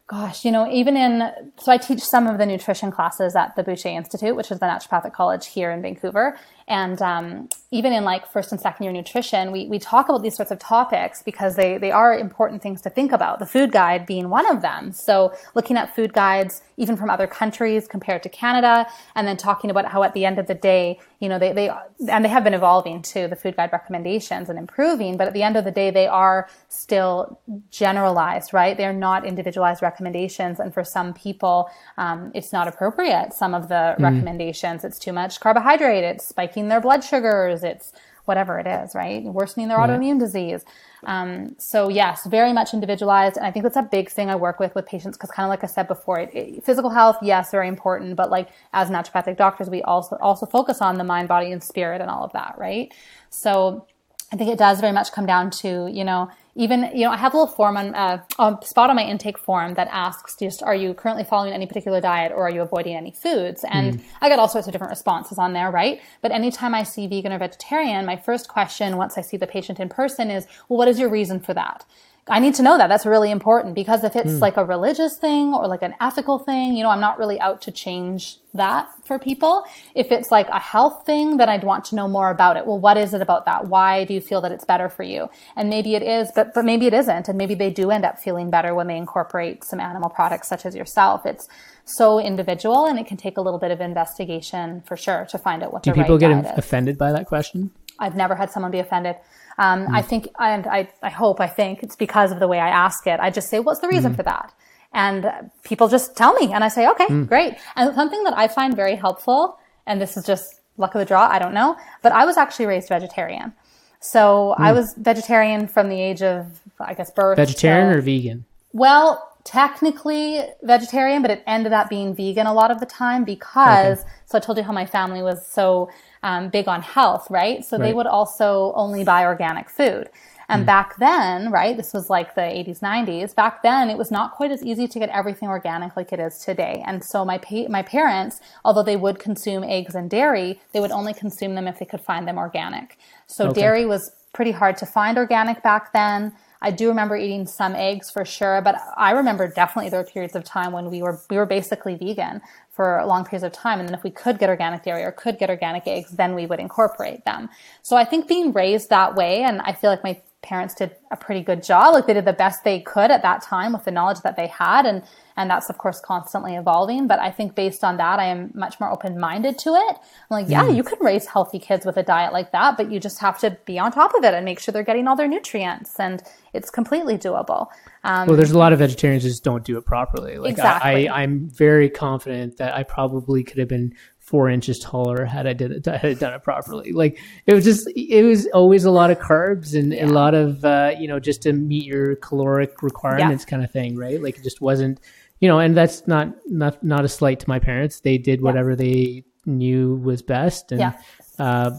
gosh, you know, even in, so I teach some of the nutrition classes at the Boucher Institute, which is the naturopathic college here in Vancouver. And um, even in like first and second year nutrition, we, we talk about these sorts of topics because they, they are important things to think about, the food guide being one of them. So looking at food guides, even from other countries compared to Canada, and then talking about how at the end of the day, you know, they, they, and they have been evolving too, the food guide recommendations and improving, but at the end of the day, they are still generalized, right? They're not individualized recommendations. And for some people, um, it's not appropriate. Some of the mm. recommendations, it's too much carbohydrate, it's spiking their blood sugars, it's whatever it is, right? Worsening their autoimmune disease. Um, so yes, very much individualized. And I think that's a big thing I work with with patients because kind of like I said before, it, it, physical health, yes, very important. But like as naturopathic doctors, we also, also focus on the mind, body and spirit and all of that, right? So I think it does very much come down to, you know, even you know i have a little form on uh, a spot on my intake form that asks just are you currently following any particular diet or are you avoiding any foods? And mm. i got all sorts of different responses on there right? But anytime i see vegan or vegetarian my first question once i see the patient in person is well what is your reason for that I need to know that. That's really important because if it's mm. like a religious thing or like an ethical thing, you know, I'm not really out to change that for people. If it's like a health thing, then I'd want to know more about it. Well, what is it about that? Why do you feel that it's better for you? And maybe it is, but, but maybe it isn't. And maybe they do end up feeling better when they incorporate some animal products such as yourself. It's so individual and it can take a little bit of investigation for sure to find out what do people right get offended by that question? I've never had someone be offended. Um, mm. I think, and I, I hope, I think it's because of the way I ask it. I just say, what's the reason mm. for that? And people just tell me, and I say, okay, mm. great. And something that I find very helpful, and this is just luck of the draw, I don't know, but I was actually raised vegetarian. So I mm. was vegetarian from the age of, I guess, birth. Vegetarian or vegan? Well, technically vegetarian, but it ended up being vegan a lot of the time because, okay. so I told you how my family was so um, big on health, right? So right. they would also only buy organic food. And mm. back then, right, this was like the 80s, 90s, back then it was not quite as easy to get everything organic like it is today. And so my, pa- my parents, although they would consume eggs and dairy, they would only consume them if they could find them organic. So okay. dairy was pretty hard to find organic back then. I do remember eating some eggs for sure, but I remember definitely there were periods of time when we were we were basically vegan for long periods of time. And then if we could get organic dairy or could get organic eggs, then we would incorporate them. So I think being raised that way, and I feel like my parents did a pretty good job. Like they did the best they could at that time with the knowledge that they had. And, and that's of course constantly evolving. But I think based on that, I am much more open minded to it. I'm like, yeah, mm. you can raise healthy kids with a diet like that, but you just have to be on top of it and make sure they're getting all their nutrients. And it's completely doable. Um, well, there's a lot of vegetarians who just don't do it properly. Like exactly. I, I, I'm very confident that I probably could have been four inches taller had I did it had I done it properly. Like it was just it was always a lot of carbs and yeah. a lot of uh, you know just to meet your caloric requirements yeah. kind of thing, right? Like it just wasn't you know, and that's not not not a slight to my parents. They did whatever yeah. they knew was best, and uh,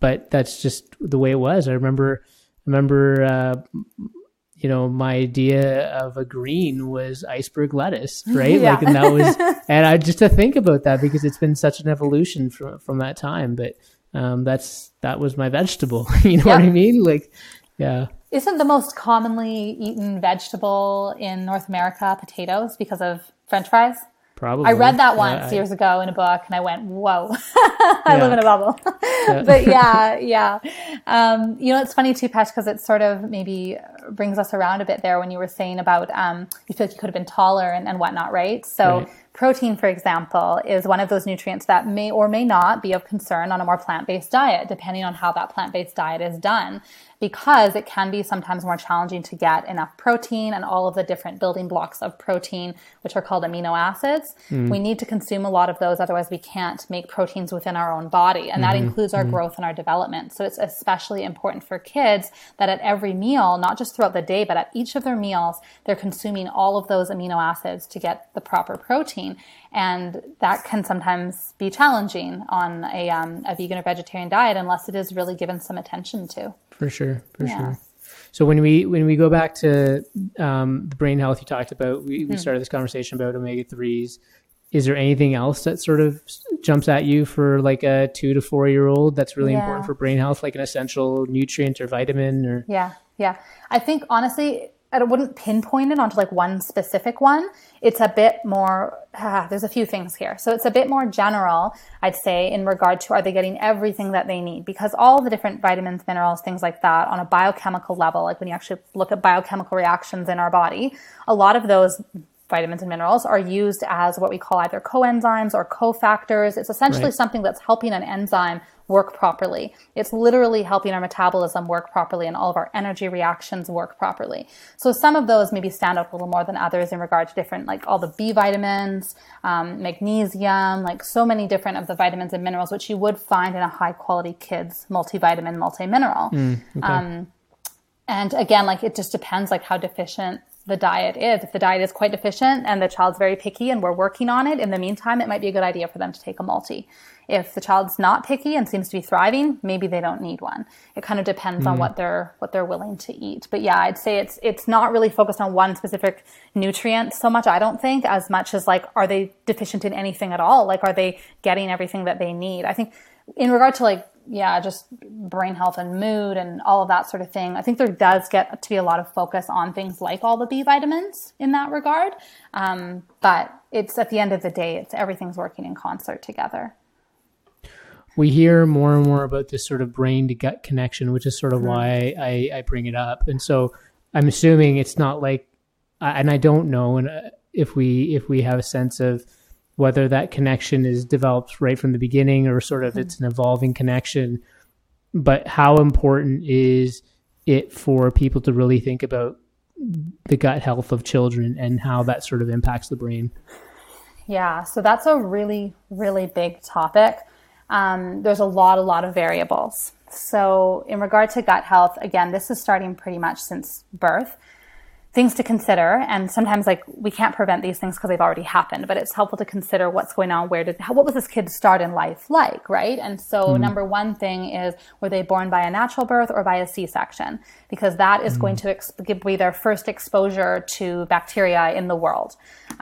but that's just the way it was. I remember remember uh, you know, my idea of a green was iceberg lettuce, right? Yeah. Like, and that was, and I just to think about that because it's been such an evolution from from that time. But um, that's that was my vegetable. you know yep. what I mean? Like, yeah. Isn't the most commonly eaten vegetable in North America potatoes because of French fries? Probably. I read that once yeah, years ago in a book and I went, whoa, I yeah. live in a bubble. yeah. but yeah, yeah. Um, you know, it's funny too, Pesh, because it sort of maybe brings us around a bit there when you were saying about um, you feel like you could have been taller and, and whatnot, right? So right. protein, for example, is one of those nutrients that may or may not be of concern on a more plant-based diet, depending on how that plant-based diet is done because it can be sometimes more challenging to get enough protein and all of the different building blocks of protein, which are called amino acids. Mm. We need to consume a lot of those, otherwise, we can't make proteins within our own body. And that mm-hmm. includes our mm-hmm. growth and our development. So it's especially important for kids that at every meal, not just throughout the day, but at each of their meals, they're consuming all of those amino acids to get the proper protein. And that can sometimes be challenging on a, um, a vegan or vegetarian diet unless it is really given some attention to. For sure, for yeah. sure. So when we when we go back to um, the brain health you talked about, we, we hmm. started this conversation about omega threes. Is there anything else that sort of jumps at you for like a two to four year old that's really yeah. important for brain health, like an essential nutrient or vitamin or? Yeah, yeah. I think honestly, I wouldn't pinpoint it onto like one specific one. It's a bit more, ah, there's a few things here. So it's a bit more general, I'd say, in regard to are they getting everything that they need? Because all the different vitamins, minerals, things like that on a biochemical level, like when you actually look at biochemical reactions in our body, a lot of those vitamins and minerals are used as what we call either coenzymes or cofactors. It's essentially right. something that's helping an enzyme work properly. It's literally helping our metabolism work properly and all of our energy reactions work properly. So some of those maybe stand out a little more than others in regard to different, like all the B vitamins, um, magnesium, like so many different of the vitamins and minerals, which you would find in a high quality kids multivitamin, multi-mineral. Mm, okay. um, and again, like it just depends like how deficient the diet is. If the diet is quite deficient and the child's very picky and we're working on it, in the meantime, it might be a good idea for them to take a multi. If the child's not picky and seems to be thriving, maybe they don't need one. It kind of depends mm. on what they're what they're willing to eat. But yeah, I'd say it's it's not really focused on one specific nutrient so much. I don't think as much as like are they deficient in anything at all? Like are they getting everything that they need? I think in regard to like yeah, just brain health and mood and all of that sort of thing. I think there does get to be a lot of focus on things like all the B vitamins in that regard. Um, but it's at the end of the day, it's everything's working in concert together. We hear more and more about this sort of brain to gut connection, which is sort of mm-hmm. why I, I, bring it up. And so I'm assuming it's not like, and I don't know, and uh, if we if we have a sense of whether that connection is developed right from the beginning or sort of mm-hmm. it's an evolving connection. But how important is it for people to really think about the gut health of children and how that sort of impacts the brain? Yeah, so that's a really, really big topic. Um, there's a lot, a lot of variables. So, in regard to gut health, again, this is starting pretty much since birth things to consider and sometimes like we can't prevent these things because they've already happened but it's helpful to consider what's going on where did how, what was this kid's start in life like right and so mm. number one thing is were they born by a natural birth or by a c-section because that is mm. going to ex- be their first exposure to bacteria in the world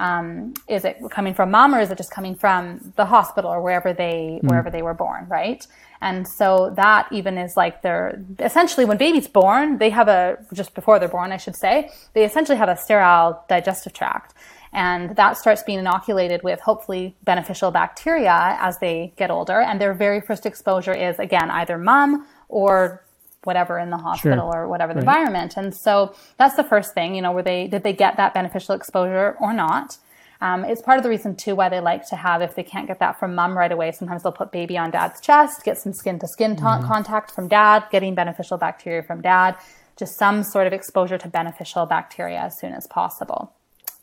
um, is it coming from mom or is it just coming from the hospital or wherever they mm. wherever they were born right and so that even is like they're essentially when babies born, they have a, just before they're born, I should say, they essentially have a sterile digestive tract. And that starts being inoculated with hopefully beneficial bacteria as they get older. And their very first exposure is again, either mom or whatever in the hospital sure. or whatever the right. environment. And so that's the first thing, you know, were they, did they get that beneficial exposure or not? Um, it's part of the reason too why they like to have, if they can't get that from mom right away, sometimes they'll put baby on dad's chest, get some skin to skin contact from dad, getting beneficial bacteria from dad, just some sort of exposure to beneficial bacteria as soon as possible.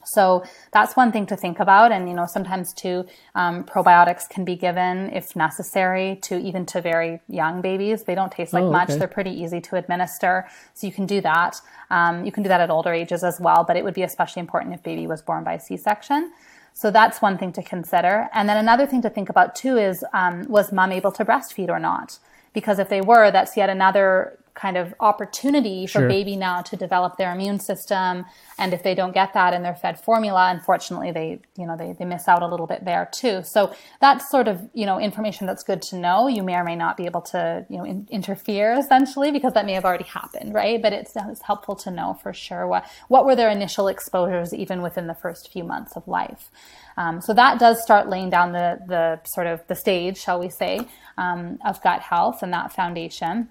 So that's one thing to think about. And, you know, sometimes too, um, probiotics can be given if necessary to even to very young babies. They don't taste like oh, much. They're pretty easy to administer. So you can do that. Um, you can do that at older ages as well, but it would be especially important if baby was born by C-section. So that's one thing to consider. And then another thing to think about too is, um, was mom able to breastfeed or not? Because if they were, that's yet another kind of opportunity for sure. baby now to develop their immune system. And if they don't get that in their fed formula, unfortunately, they, you know, they, they miss out a little bit there too. So that's sort of, you know, information that's good to know. You may or may not be able to, you know, in, interfere essentially because that may have already happened, right? But it's, it's helpful to know for sure what, what were their initial exposures even within the first few months of life. Um, so that does start laying down the, the sort of the stage, shall we say, um, of gut health and that foundation.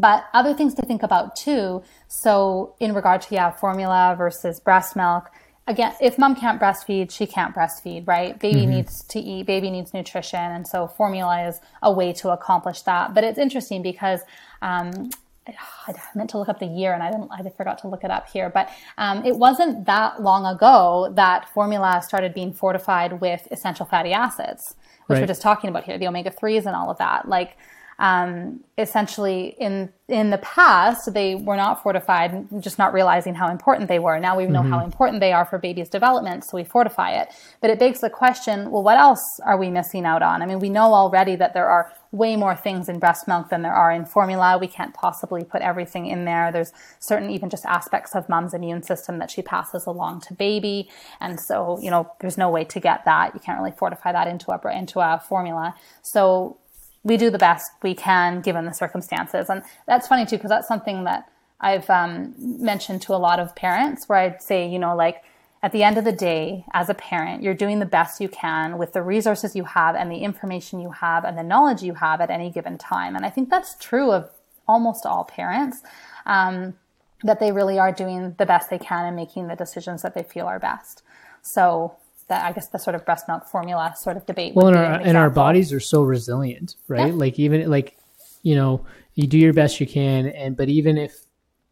But other things to think about too. So in regard to yeah, formula versus breast milk, again, if mom can't breastfeed, she can't breastfeed, right? Baby mm-hmm. needs to eat, baby needs nutrition. And so formula is a way to accomplish that. But it's interesting because, um, I meant to look up the year and I didn't, I forgot to look it up here, but, um, it wasn't that long ago that formula started being fortified with essential fatty acids, which right. we're just talking about here, the omega 3s and all of that. Like, um, essentially in in the past they were not fortified just not realizing how important they were. Now we know mm-hmm. how important they are for baby's development so we fortify it. But it begs the question well what else are we missing out on? I mean we know already that there are way more things in breast milk than there are in formula. We can't possibly put everything in there. There's certain even just aspects of mom's immune system that she passes along to baby. And so you know there's no way to get that. You can't really fortify that into a into a formula. So we do the best we can given the circumstances. And that's funny too, because that's something that I've um, mentioned to a lot of parents where I'd say, you know, like at the end of the day, as a parent, you're doing the best you can with the resources you have and the information you have and the knowledge you have at any given time. And I think that's true of almost all parents. Um, that they really are doing the best they can and making the decisions that they feel are best. So that I guess the sort of breast milk formula sort of debate. Well, and our, an and our bodies are so resilient, right? Yeah. Like even like, you know, you do your best you can. And, but even if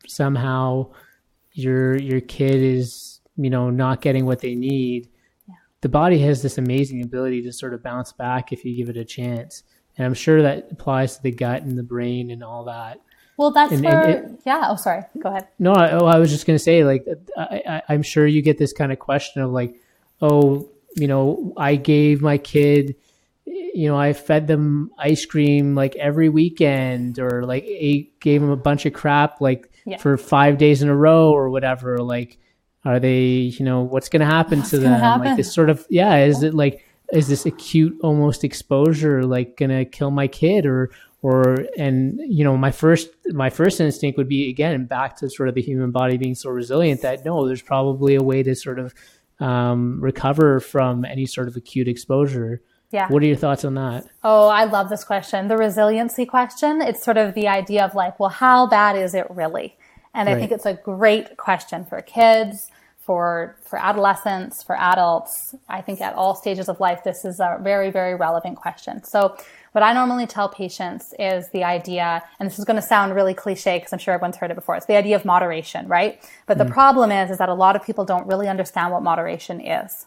somehow your, your kid is, you know, not getting what they need, yeah. the body has this amazing ability to sort of bounce back if you give it a chance. And I'm sure that applies to the gut and the brain and all that. Well, that's and, where, and it, yeah. Oh, sorry. Go ahead. No, I, oh, I was just going to say, like, I, I, I'm sure you get this kind of question of like, oh, you know, I gave my kid, you know, I fed them ice cream like every weekend, or like ate, gave them a bunch of crap like yeah. for five days in a row, or whatever. Like, are they, you know, what's going to happen what's to them? Happen? Like this sort of, yeah. Is it like, is this acute almost exposure like going to kill my kid, or or and you know my first my first instinct would be again back to sort of the human body being so resilient that no there's probably a way to sort of um, recover from any sort of acute exposure. Yeah. What are your thoughts on that? Oh i love this question. The resiliency question it's sort of the idea of like well how bad is it really? And right. i think it's a great question for kids for for adolescents for adults. I think at all stages of life this is a very very relevant question. So what I normally tell patients is the idea, and this is going to sound really cliche because I'm sure everyone's heard it before. It's the idea of moderation, right? But mm. the problem is, is that a lot of people don't really understand what moderation is.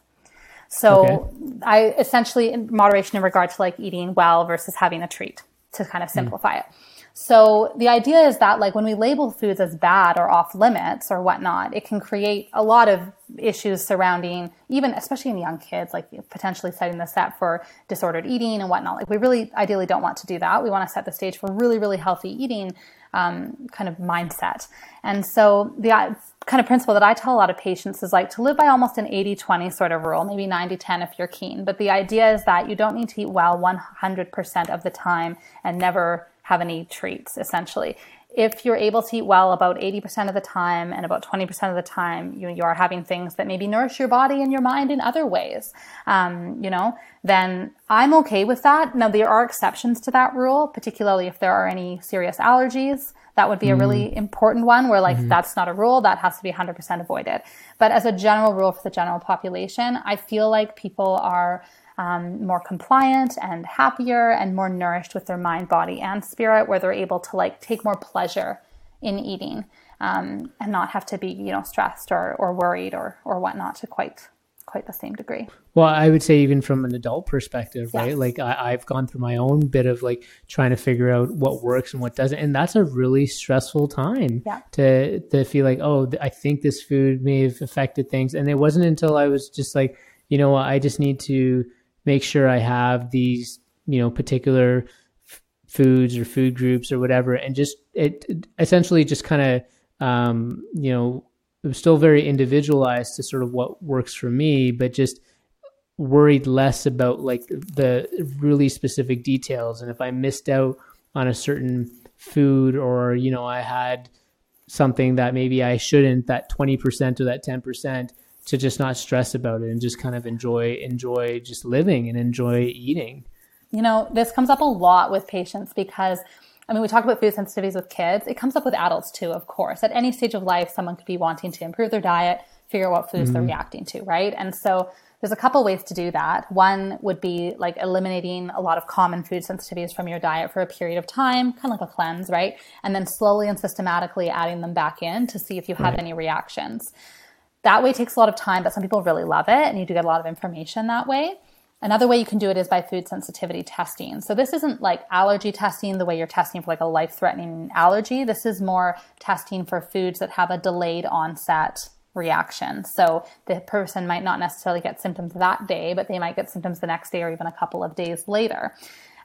So okay. I essentially moderation in regard to like eating well versus having a treat to kind of mm. simplify mm. it. So the idea is that like when we label foods as bad or off limits or whatnot, it can create a lot of issues surrounding even especially in young kids, like potentially setting the set for disordered eating and whatnot. Like we really ideally don't want to do that. We want to set the stage for really, really healthy eating um, kind of mindset. And so the uh, kind of principle that I tell a lot of patients is like to live by almost an 80 20 sort of rule, maybe 90 10 if you're keen. But the idea is that you don't need to eat well 100% of the time and never have any treats essentially. If you're able to eat well about 80% of the time and about 20% of the time, you, you are having things that maybe nourish your body and your mind in other ways, um, you know, then I'm okay with that. Now, there are exceptions to that rule, particularly if there are any serious allergies. That would be mm. a really mm-hmm. important one where like mm-hmm. that's not a rule that has to be 100% avoided. But as a general rule for the general population, I feel like people are um, more compliant and happier and more nourished with their mind, body, and spirit, where they're able to like take more pleasure in eating um, and not have to be you know stressed or, or worried or or whatnot to quite quite the same degree. Well, I would say even from an adult perspective, right? Like I, have gone through my own bit of like trying to figure out what works and what doesn't, and that's a really stressful time yeah. to to feel like, oh, I think this food may have affected things, and it wasn't until I was just like, you know, I just need to make sure I have these, you know, particular f- foods or food groups or whatever, and just it, it essentially just kind of, um, you know, was still very individualized to sort of what works for me, but just worried less about like the really specific details. And if I missed out on a certain food or, you know, I had something that maybe I shouldn't, that 20% or that 10%, to just not stress about it and just kind of enjoy enjoy just living and enjoy eating. You know, this comes up a lot with patients because I mean, we talk about food sensitivities with kids. It comes up with adults too, of course. At any stage of life, someone could be wanting to improve their diet, figure out what foods mm-hmm. they're reacting to, right? And so there's a couple ways to do that. One would be like eliminating a lot of common food sensitivities from your diet for a period of time, kind of like a cleanse, right? And then slowly and systematically adding them back in to see if you have right. any reactions. That way takes a lot of time, but some people really love it and you do get a lot of information that way. Another way you can do it is by food sensitivity testing. So this isn't like allergy testing the way you're testing for like a life threatening allergy. This is more testing for foods that have a delayed onset reaction. So the person might not necessarily get symptoms that day, but they might get symptoms the next day or even a couple of days later.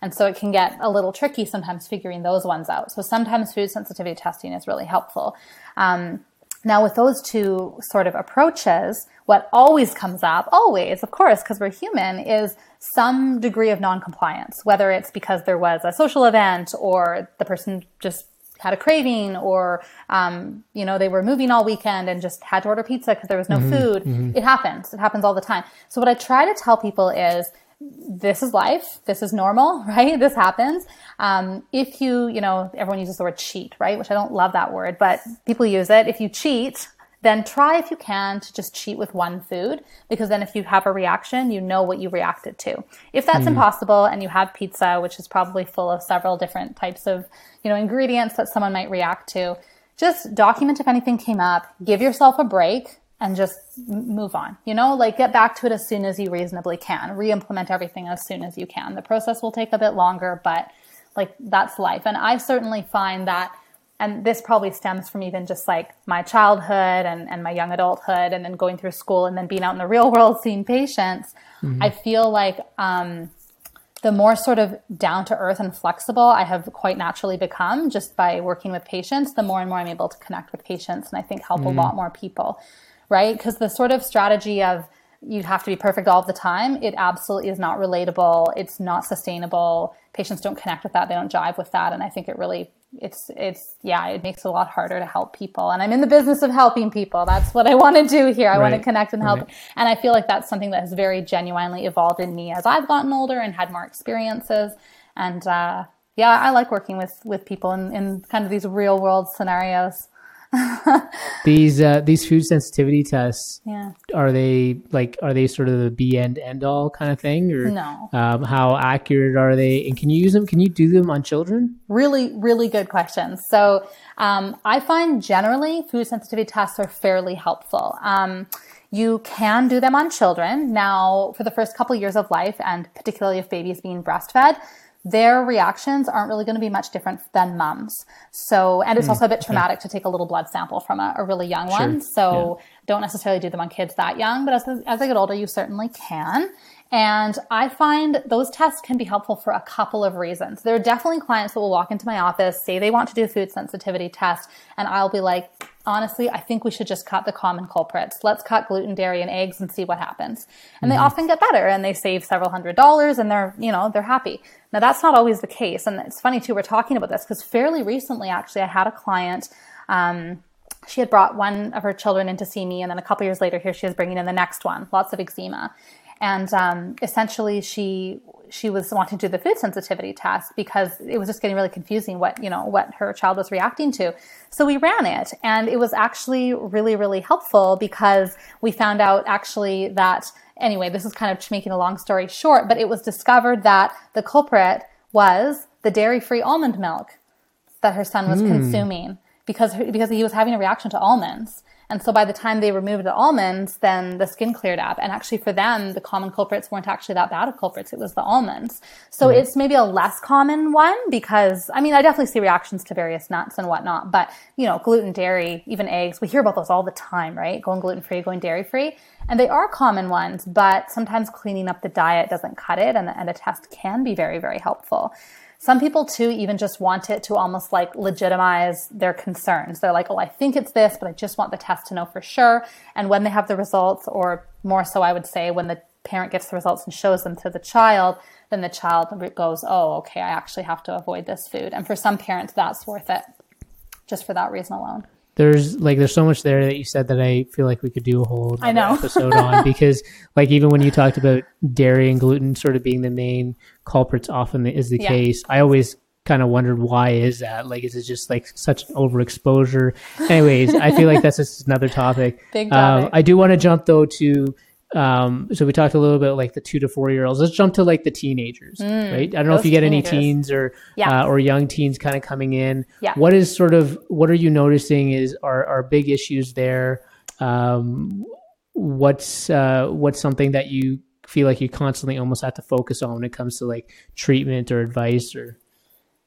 And so it can get a little tricky sometimes figuring those ones out. So sometimes food sensitivity testing is really helpful. Um, now, with those two sort of approaches, what always comes up, always, of course, because we're human, is some degree of noncompliance, whether it's because there was a social event or the person just had a craving or um, you know they were moving all weekend and just had to order pizza because there was no food. It happens. It happens all the time. So what i try to tell people is this is life this is normal right? This happens. Um, if you you know everyone uses the word cheat right? Which i don't love that word but people use it. If you cheat then try if you can to just cheat with one food because then if you have a reaction, you know what you reacted to. If that's impossible and you have pizza, which is probably full of several different types of, you know, ingredients that someone might react to, just document if anything came up, give yourself a break and just move on. You know, like get back to it as soon as you reasonably can. Re-implement everything as soon as you can. The process will take a bit longer, but like that's life. And I certainly find that and this probably stems from even just like my childhood and, and my young adulthood and then going through school and then being out in the real world seeing patients i feel like um, the more sort of down to earth and flexible i have quite naturally become just by working with patients the more and more i'm able to connect with patients and i think help a lot more people right? Because the sort of strategy of you have to be perfect all the time it absolutely is not relatable it's not sustainable. Patients don't connect with that they don't jive with that and i think it really it's it's yeah it makes it a lot harder to help people. And i'm in the business of helping people that's what i want to do here i want to connect and help. Right. and i feel like that's something that has very genuinely evolved in me as i've gotten older and had more experiences. And uh, yeah i like working with with people in, in kind of these real world scenarios These uh, these food sensitivity tests yeah are they like are they sort of the be end end all kind of thing or No. Um, how accurate are they? And can you use them? Can you do them on children? really, really good questions. So um, I find generally food sensitivity tests are fairly helpful. Um, you can do them on children. Now, for the first couple years of life, and particularly if baby is being breastfed, their reactions aren't really going to be much different than mums. So, and it's mm, also a bit traumatic to take a little blood sample from a, a really young one. So, don't necessarily do them on kids that young, but as, as they get older, you certainly can. And I find those tests can be helpful for a couple of reasons. There are definitely clients that will walk into my office, say they want to do a food sensitivity test, and I'll be like, honestly, I think we should just cut the common culprits. Let's cut gluten, dairy, and eggs and see what happens. And they often get better and they save several hundred dollars and they're, you know, they're happy. Now that's not always the case. And it's funny too, we're talking about this because fairly recently, actually, I had a client, um, she had brought one of her children in to see me, and then a couple years later, here she is bringing in the next one, lots of eczema, and um, essentially she she was wanting to do the food sensitivity test because it was just getting really confusing what you know what her child was reacting to. So we ran it, and it was actually really really helpful because we found out actually that anyway, this is kind of making a long story short, but it was discovered that the culprit was the dairy free almond milk that her son was consuming because because he was having a reaction to almonds. And so by the time they removed the almonds, then the skin cleared up. And actually for them, the common culprits weren't actually that bad of culprits. It was the almonds. So mm-hmm. it's maybe a less common one because, I mean, I definitely see reactions to various nuts and whatnot, but you know, gluten, dairy, even eggs, we hear about those all the time, right? Going gluten free, going dairy free. And they are common ones, but sometimes cleaning up the diet doesn't cut it. And, and a test can be very, very helpful. Some people too even just want it to almost like legitimize their concerns. They're like, oh, I think it's this, but I just want the test to know for sure. And when they have the results, or more so, I would say, when the parent gets the results and shows them to the child, then the child goes, oh, okay, I actually have to avoid this food. And for some parents, that's worth it just for that reason alone. There's like there's so much there that you said that I feel like we could do a whole I know. episode on because like even when you talked about dairy and gluten sort of being the main culprits often is the Yeah. case. I always kind of wondered why is that? Like is it just like such an overexposure? Anyways, I feel like that's just another topic. Big Um, topic. I do want to jump though to um so we talked a little bit like the two to four year olds let's jump to like the teenagers right i don't know if Mm, you get any teens or Yeah. uh, or young teens kind of coming in Yeah. what is sort of what are you noticing is are are big issues there um what's uh what's something that you feel like you constantly almost have to focus on when it comes to like treatment or advice or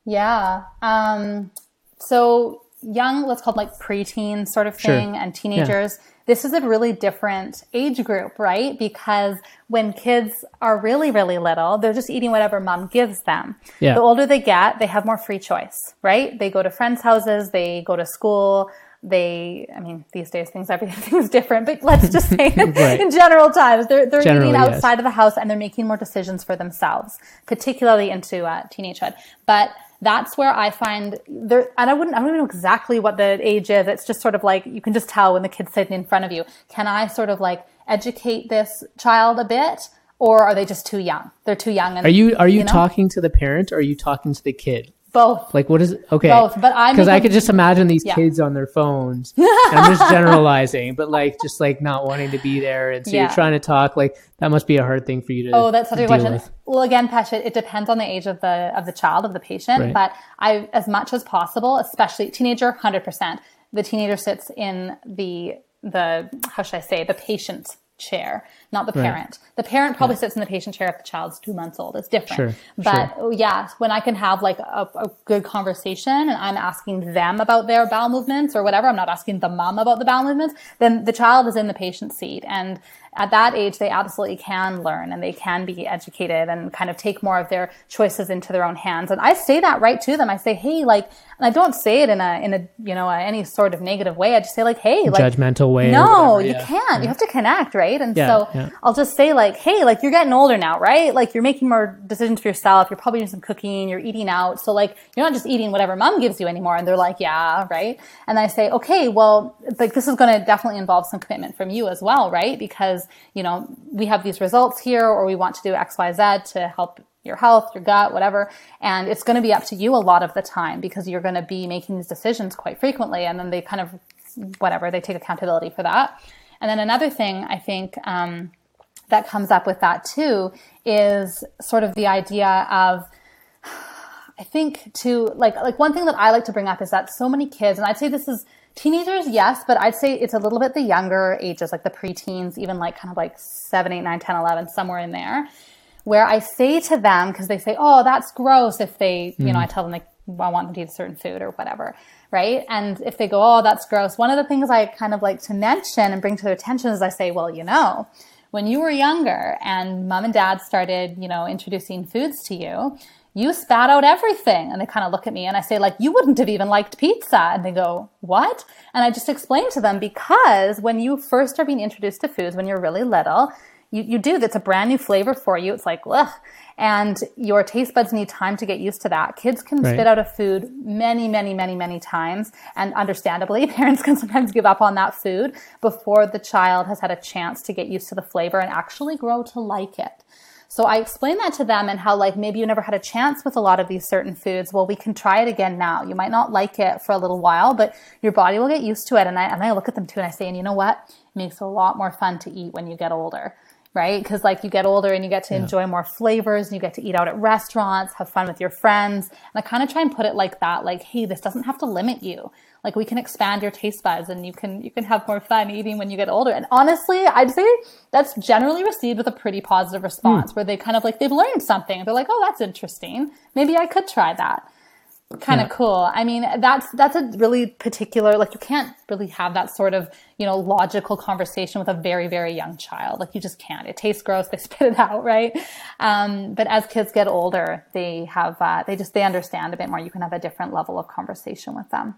Yeah. Um, so young, let's call it like preteen sort of Sure. thing, and teenagers. This is a really different age group, right? Because when kids are really, really little, they're just eating whatever mom gives them. Yeah. The older they get, they have more free choice, right? They go to friends' houses, they go to school. They, I mean, these days things, everything's different, but let's just say Right. in general times, they're, they're Generally, eating yes. outside of the house and they're making more decisions for themselves, particularly into uh, teenagehood. But that's where I find there, and I wouldn't, I don't even know exactly what the age is. It's just sort of like, you can just tell when the kid's sitting in front of you. Can I sort of like educate this child a bit? Or are they just too young? They're too young. And, Are you are you, you know? talking to the parent or are you talking to the kid? Both? Like what is okay? Both, but I'm because I could just imagine these Yeah. kids on their phones. and I'm just generalizing, but like just like not wanting to be there, and so Yeah. you're trying to talk. Like that must be a hard thing for you to. Oh, that's such a question. with. Well, again, Pesh, it, it depends on the age of the of the child of the patient, Right. but I, as much as possible, especially teenager, hundred percent. The teenager sits in the the how should I say the patient's chair, not the Right. parent. The parent probably sits in the patient chair if the child's two months old. It's different. Sure, But oh, yeah, when I can have like a, a good conversation and I'm asking them about their bowel movements or whatever, I'm not asking the mom about the bowel movements, then the child is in the patient seat. And at that age, they absolutely can learn and they can be educated and kind of take more of their choices into their own hands. And I say that right to them. I say, hey, like, and I don't say it in a, in a, you know, any sort of negative way. I just say like, hey, like, Judgmental way. no, you yeah. can't. You have to connect, right? And Yeah, so I'll just say like, hey, like you're getting older now, right? Like you're making more decisions for yourself. You're probably doing some cooking. You're eating out. So like you're not just eating whatever mom gives you anymore. And they're like, yeah, right. And I say, okay, well, like this is going to definitely involve some commitment from you as well, right? Because you know we have these results here, or we want to do X, Y, Z to help your health, your gut, whatever. And it's going to be up to you a lot of the time because you're going to be making these decisions quite frequently. And then they kind of, whatever, they take accountability for that. And then another thing I think um, that comes up with that too is sort of the idea of, I think to like like one thing that I like to bring up is that so many kids, and I'd say this is teenagers, yes, but I'd say it's a little bit the younger ages, like the preteens, even like kind of like 7, 8, 9, 10, 11, somewhere in there, where I say to them, because they say, oh, that's gross if they, you know, I tell them like, I want them to eat a certain food or whatever, right? And if they go, oh, that's gross, one of the things I kind of like to mention and bring to their attention is I say, well, you know, when you were younger and mom and dad started, you know, introducing foods to you, you spat out everything. And they kind of look at me and I say, like, you wouldn't have even liked pizza. And they go, what? And I just explain to them because when you first are being introduced to foods, when you're really little, you, you do, that's a brand new flavor for you. It's like, ugh. And your taste buds need time to get used to that. Kids can Right. spit out a food many, many, many, many times. And understandably, parents can sometimes give up on that food before the child has had a chance to get used to the flavor and actually grow to like it. So I explained that to them and how like maybe you never had a chance with a lot of these certain foods. Well, we can try it again now. You might not like it for a little while, but your body will get used to it. And I, and I look at them too and I say, and you know what? It makes it a lot more fun to eat when you get older. Right? Because like you get older and you get to enjoy more flavors and you get to eat out at restaurants, have fun with your friends. And I kind of try and put it like that, like, hey, this doesn't have to limit you. Like we can expand your taste buds and you can you can have more fun eating when you get older. And honestly, I'd say that's generally received with a pretty positive hmm. response where they kind of like they've learned something. They're like, "Oh, that's interesting. Maybe I could try that." Kind of Yeah. cool. I mean, that's that's a really particular like you can't really have that sort of, you know, logical conversation with a very very young child. Like you just can't. It tastes gross, they spit it out, right? Um, but as kids get older, they have uh, they just they understand a bit more. You can have a different level of conversation with them.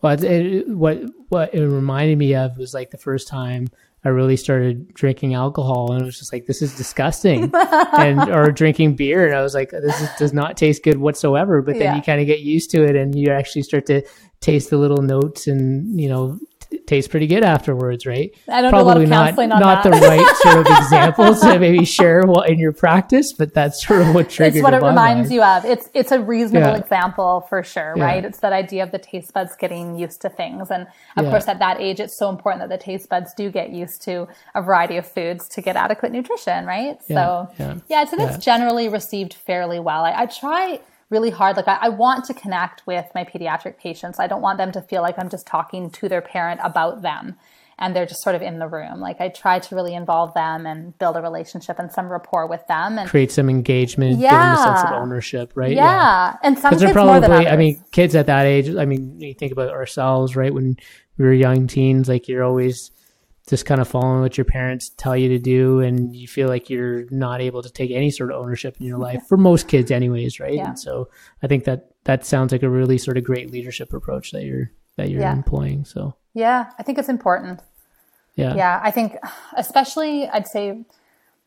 Well, it, it, what what it reminded me of was like the first time I really started drinking alcohol, and it was just like this is disgusting, and or drinking beer, and I was like this is, does not taste good whatsoever. But then Yeah. you kind of get used to it, and you actually start to taste the little notes, and you know. Tastes pretty good afterwards, right? I don't do a lot of not not the right sort of examples to maybe share what in your practice, but that's sort of what triggers. it's what it reminds you of. It's it's a reasonable Yeah. example for sure, Yeah. right? It's that idea of the taste buds getting used to things, and of Yeah. course, at that age, it's so important that the taste buds do get used to a variety of foods to get adequate nutrition, right? so yeah. yeah, I think Yeah. it's generally received fairly well. I, I try really hard. Like I, I want to connect with my pediatric patients. I don't want them to feel like I'm just talking to their parent about them and they're just sort of in the room. Like I try to really involve them and build a relationship and some rapport with them. And create some engagement, give them a sense of ownership, right? yeah, and some kids they're more than probably i mean kids at that age i mean you think about ourselves right when we were young teens like you're always just kind of following what your parents tell you to do and you feel like you're not able to take any sort of ownership in your life for most kids anyways right Yeah. and so i think that that sounds like a really sort of great leadership approach that you're that you're Yeah. employing so yeah, I think it's important. yeah Yeah, I think especially I'd say,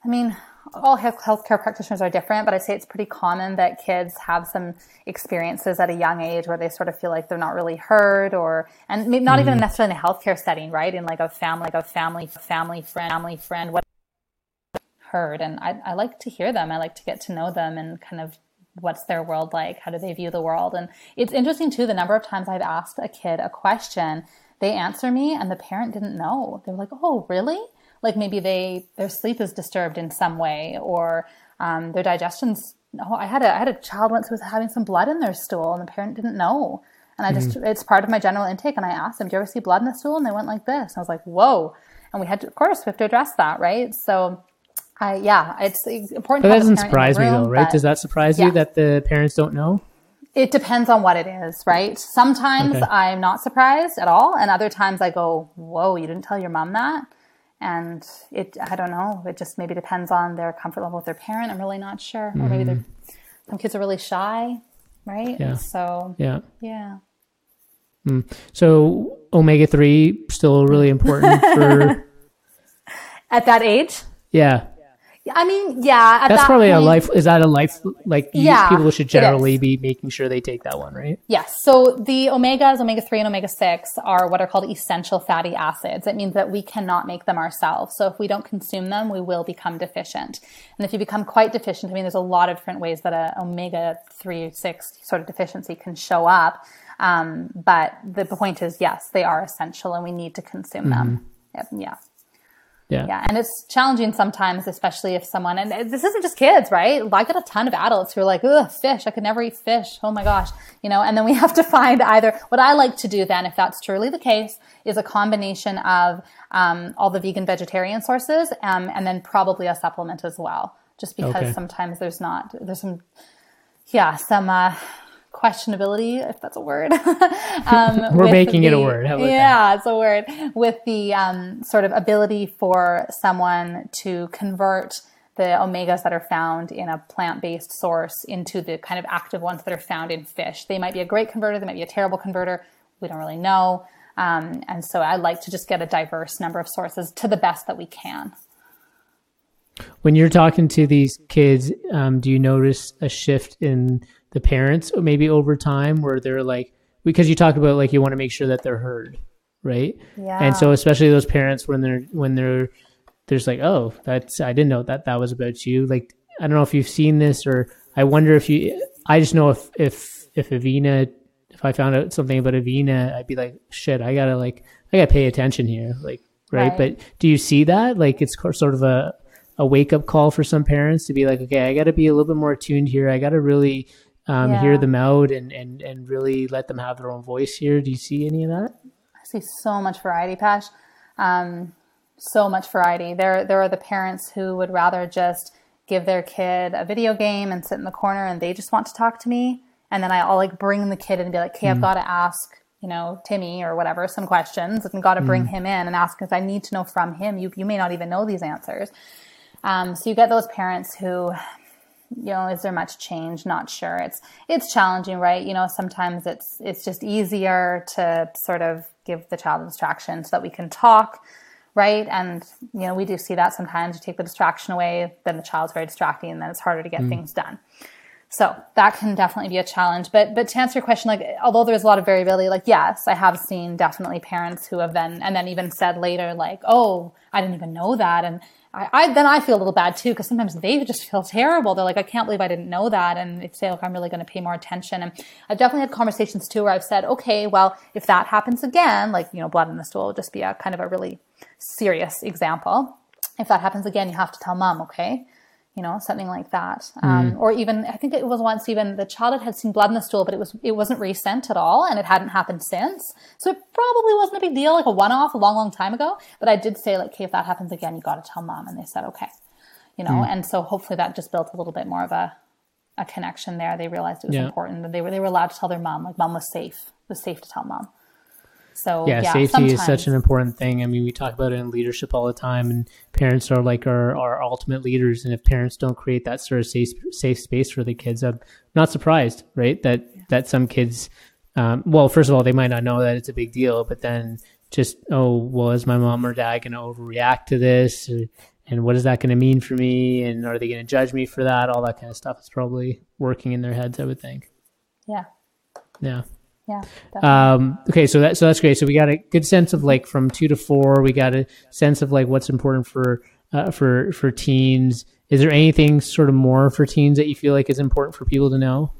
I mean, all healthcare practitioners are different, but I say it's pretty common that kids have some experiences at a young age where they sort of feel like they're not really heard, or and maybe not mm. even necessarily in a healthcare setting, right? In like a family, like a family, family friend, family friend, what heard. And I, I like to hear them. I like to get to know them and kind of what's their world like? How do they view the world? And it's interesting too. The number of times I've asked a kid a question, they answer me, and the parent didn't know. They're like, "Oh, really?" Like maybe they their sleep is disturbed in some way or um, their digestion's oh, I had a I had a child once who was having some blood in their stool and the parent didn't know. And I just mm-hmm. it's part of my general intake and I asked them, Do you ever see blood in the stool? And they went like this. And I was like, Whoa. And we had to of course we have to address that, right? So I yeah, it's important. But that doesn't surprise room, me though, right? Does that surprise yeah. you that the parents don't know? It depends on what it is, right? Sometimes okay. I'm not surprised at all, and other times I go, "Whoa, you didn't tell your mom that." And it i don't know it just maybe depends on their comfort level with their parent i'm really not sure mm-hmm. or maybe they're mm-hmm. some kids are really shy right yeah so yeah yeah mm. so omega-3 still really important for at that age yeah I mean, yeah. That's that probably point, a life. Is that a life? Like, yeah, people should generally be making sure they take that one, right? Yes. So the omegas, omega three and omega six, are what are called essential fatty acids. It means that we cannot make them ourselves. So if we don't consume them, we will become deficient. And if you become quite deficient, I mean, there's a lot of different ways that a omega three six sort of deficiency can show up. Um, but the point is, yes, they are essential, and we need to consume them. Mm-hmm. Yeah. Yeah. Yeah. And it's challenging sometimes, especially if someone, and this isn't just kids, right? I get a ton of adults who are like, ugh, fish. I could never eat fish. Oh my gosh. You know, and then we have to find either what I like to do then, if that's truly the case, is a combination of um, all the vegan vegetarian sources um, and then probably a supplement as well. Just because okay. sometimes there's not, there's some, yeah, some, uh, questionability, if that's a word. um, We're making the, it a word. yeah, that? it's a word. With the um, sort of ability for someone to convert the omegas that are found in a plant-based source into the kind of active ones that are found in fish. They might be a great converter. They might be a terrible converter. We don't really know. Um, and so I like to just get a diverse number of sources to the best that we can. When you're talking to these kids, um, do you notice a shift in the parents maybe over time where they're like because you talk about like you want to make sure that they're heard right? Yeah and so especially those parents when they're when they're there's like oh that's i didn't know that that was about you. Like i don't know if you've seen this or i wonder if you i just know if if if avena if i found out something about avena i'd be like shit i gotta like i gotta pay attention here like right, right. but do you see that? Like it's sort of a a wake up call for some parents to be like okay i gotta be a little bit more attuned here. I gotta really um, yeah. hear them out and, and, and really let them have their own voice here. Do you see any of that? I see so much variety, Pash. Um, so much variety. There, there are the parents who would rather just give their kid a video game and sit in the corner and they just want to talk to me. And then I'll like bring the kid in and be like, okay, mm. I've got to ask, you know, Timmy or whatever, some questions and got to bring mm. him in and ask because I need to know from him. You, you may not even know these answers. Um, so you get those parents who you know is there much change? Not sure. It's it's challenging right? You know sometimes it's it's just easier to sort of give the child a distraction so that we can talk right? And you know we do see that sometimes. You take the distraction away then the child's very distracting and then it's harder to get mm. things done. So that can definitely be a challenge. But but to answer your question like although there's a lot of variability like yes i have seen definitely parents who have then and then even said later like oh i didn't even know that. And I, I, then I feel a little bad too because sometimes they just feel terrible. They're like, I can't believe I didn't know that, and they say, look, I'm really going to pay more attention. And I've definitely had conversations too where I've said, okay, well, if that happens again, like you know, blood in the stool would just be a kind of a really serious example. If that happens again, you have to tell mom, okay? You know, something like that. Um, mm. Or even, I think it was once even the child had seen blood in the stool, but it was, it wasn't recent at all and it hadn't happened since. So it probably wasn't a big deal, like a one off a long, long time ago. But I did say like, okay, if that happens again, you got to tell mom. And they said, okay, you know, mm. and so hopefully that just built a little bit more of a, a connection there. They realized it was yeah. important that they were, they were allowed to tell their mom, like mom was safe, it was safe to tell mom. So yeah, yeah safety sometimes. is such an important thing. I mean, we talk about it in leadership all the time, and parents are like our, our ultimate leaders. And if parents don't create that sort of safe safe space for the kids, I'm not surprised, right? That that some kids, um, well, first of all, they might not know that it's a big deal, but then just oh, well, is my mom or dad going to overreact to this? and what is that going to mean for me and are they going to judge me for that all that kind of stuff is probably working in their heads i would think Yeah. yeah Yeah. um, okay so that so that's great so we got a good sense of like from two to four we got a sense of like what's important for uh, for for teens is there anything sort of more for teens that you feel like is important for people to know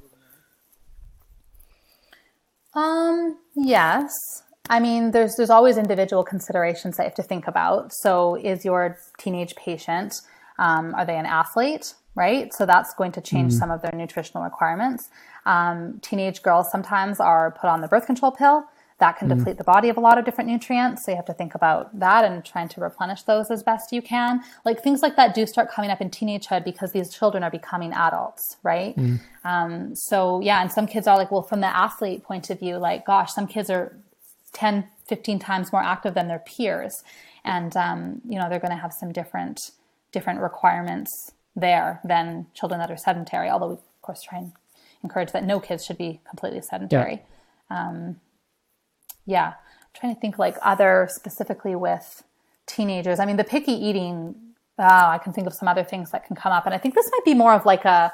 Um, yes. I mean, there's there's always individual considerations that you have to think about. So, is your teenage patient um, are they an athlete, right? So that's going to change some of their nutritional requirements. Um, teenage girls sometimes are put on the birth control pill. That can deplete the body of a lot of different nutrients. So you have to think about that and trying to replenish those as best you can. Like things like that do start coming up in teenagehood because these children are becoming adults, right? Um, so yeah, and some kids are like, well, from the athlete point of view, like, gosh, some kids are 10, 15 times more active than their peers. And, um, you know, they're going to have some different, different requirements there than children that are sedentary. Although we, of course, try and encourage that no kids should be completely sedentary. Um, yeah. I'm trying to think like other specifically with teenagers. I mean, the picky eating, oh, I can think of some other things that can come up. And I think this might be more of like a,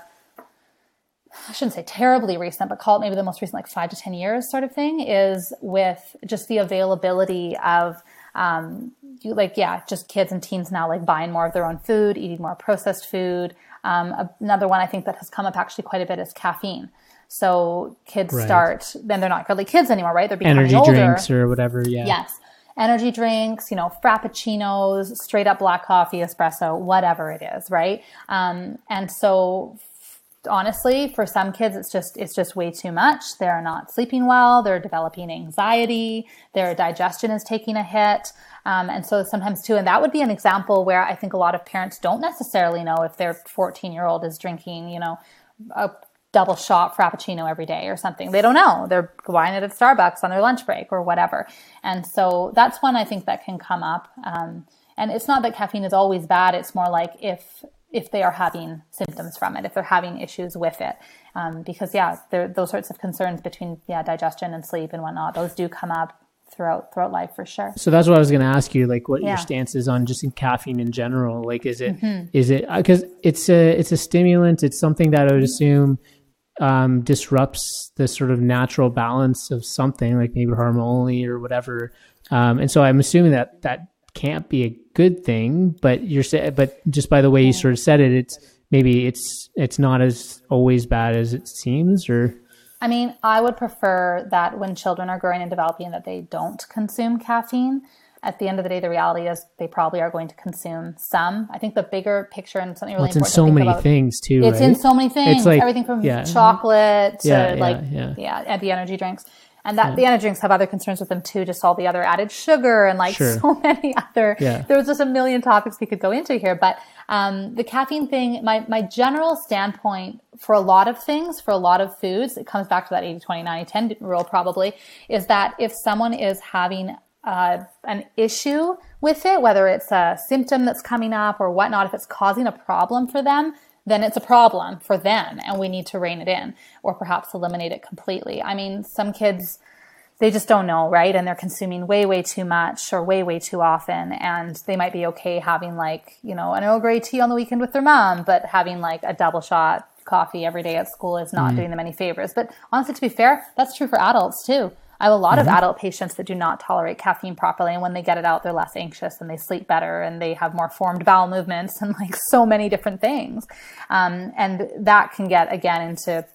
I shouldn't say terribly recent, but call it maybe the most recent, like five to 10 years sort of thing, is with just the availability of, um, you, like, yeah, just kids and teens now like buying more of their own food, eating more processed food. Um, another one I think that has come up actually quite a bit is caffeine. So kids Right. start, then they're not really kids anymore, right? They're becoming energy older. drinks or whatever yeah Yes. Energy drinks, you know, frappuccinos, straight up black coffee, espresso, whatever it is, right? Um, and so honestly, for some kids, it's just, it's just way too much. They're not sleeping well. They're developing anxiety. Their digestion is taking a hit. Um, and so sometimes too, and that would be an example where I think a lot of parents don't necessarily know if their 14 year old is drinking, you know, a double shot frappuccino every day or something. They don't know. They're buying it at Starbucks on their lunch break or whatever. And so that's one I think that can come up. Um, and it's not that caffeine is always bad. It's more like if if they are having symptoms from it, if they're having issues with it, um, because yeah, there, those sorts of concerns between yeah digestion and sleep and whatnot, those do come up throughout throughout life for sure. So that's what I was going to ask you, like what Yeah. your stance is on just in caffeine in general. Like, is it Mm-hmm. is it because it's a it's a stimulant? It's something that I would assume um, disrupts the sort of natural balance of something, like maybe hormonally or whatever. Um, and so I'm assuming that that can't be a good thing. But you're but just by the way you sort of said it, it's maybe it's it's not as always bad as it seems, or I mean, I would prefer that when children are growing and developing that they don't consume caffeine. At the end of the day, the reality is they probably are going to consume some. I think the bigger picture and something really it's in so many about, things too. It's in so many things. It's like- everything from yeah. chocolate to Yeah, yeah, like yeah. yeah, the energy drinks. And that the energy drinks have other concerns with them too, just all the other added sugar and like Sure. so many other. Yeah. There was just a million topics we could go into here, but um, the caffeine thing. My my general standpoint for a lot of things, for a lot of foods, it comes back to that 80, 20, 90, 10 rule probably, is that if someone is having uh, an issue with it, whether it's a symptom that's coming up or whatnot, if it's causing a problem for them, then it's a problem for them and we need to rein it in or perhaps eliminate it completely. I mean, some kids, they just don't know, right? And they're consuming way, way too much or way, way too often. And they might be okay having like, you know, an Earl Grey tea on the weekend with their mom, but having like a double shot coffee every day at school is not mm-hmm. doing them any favors. But honestly, to be fair, that's true for adults too. I have a lot of adult patients that do not tolerate caffeine properly. And when they get it out, they're less anxious and they sleep better and they have more formed bowel movements and like so many different things. Um, and that can get again into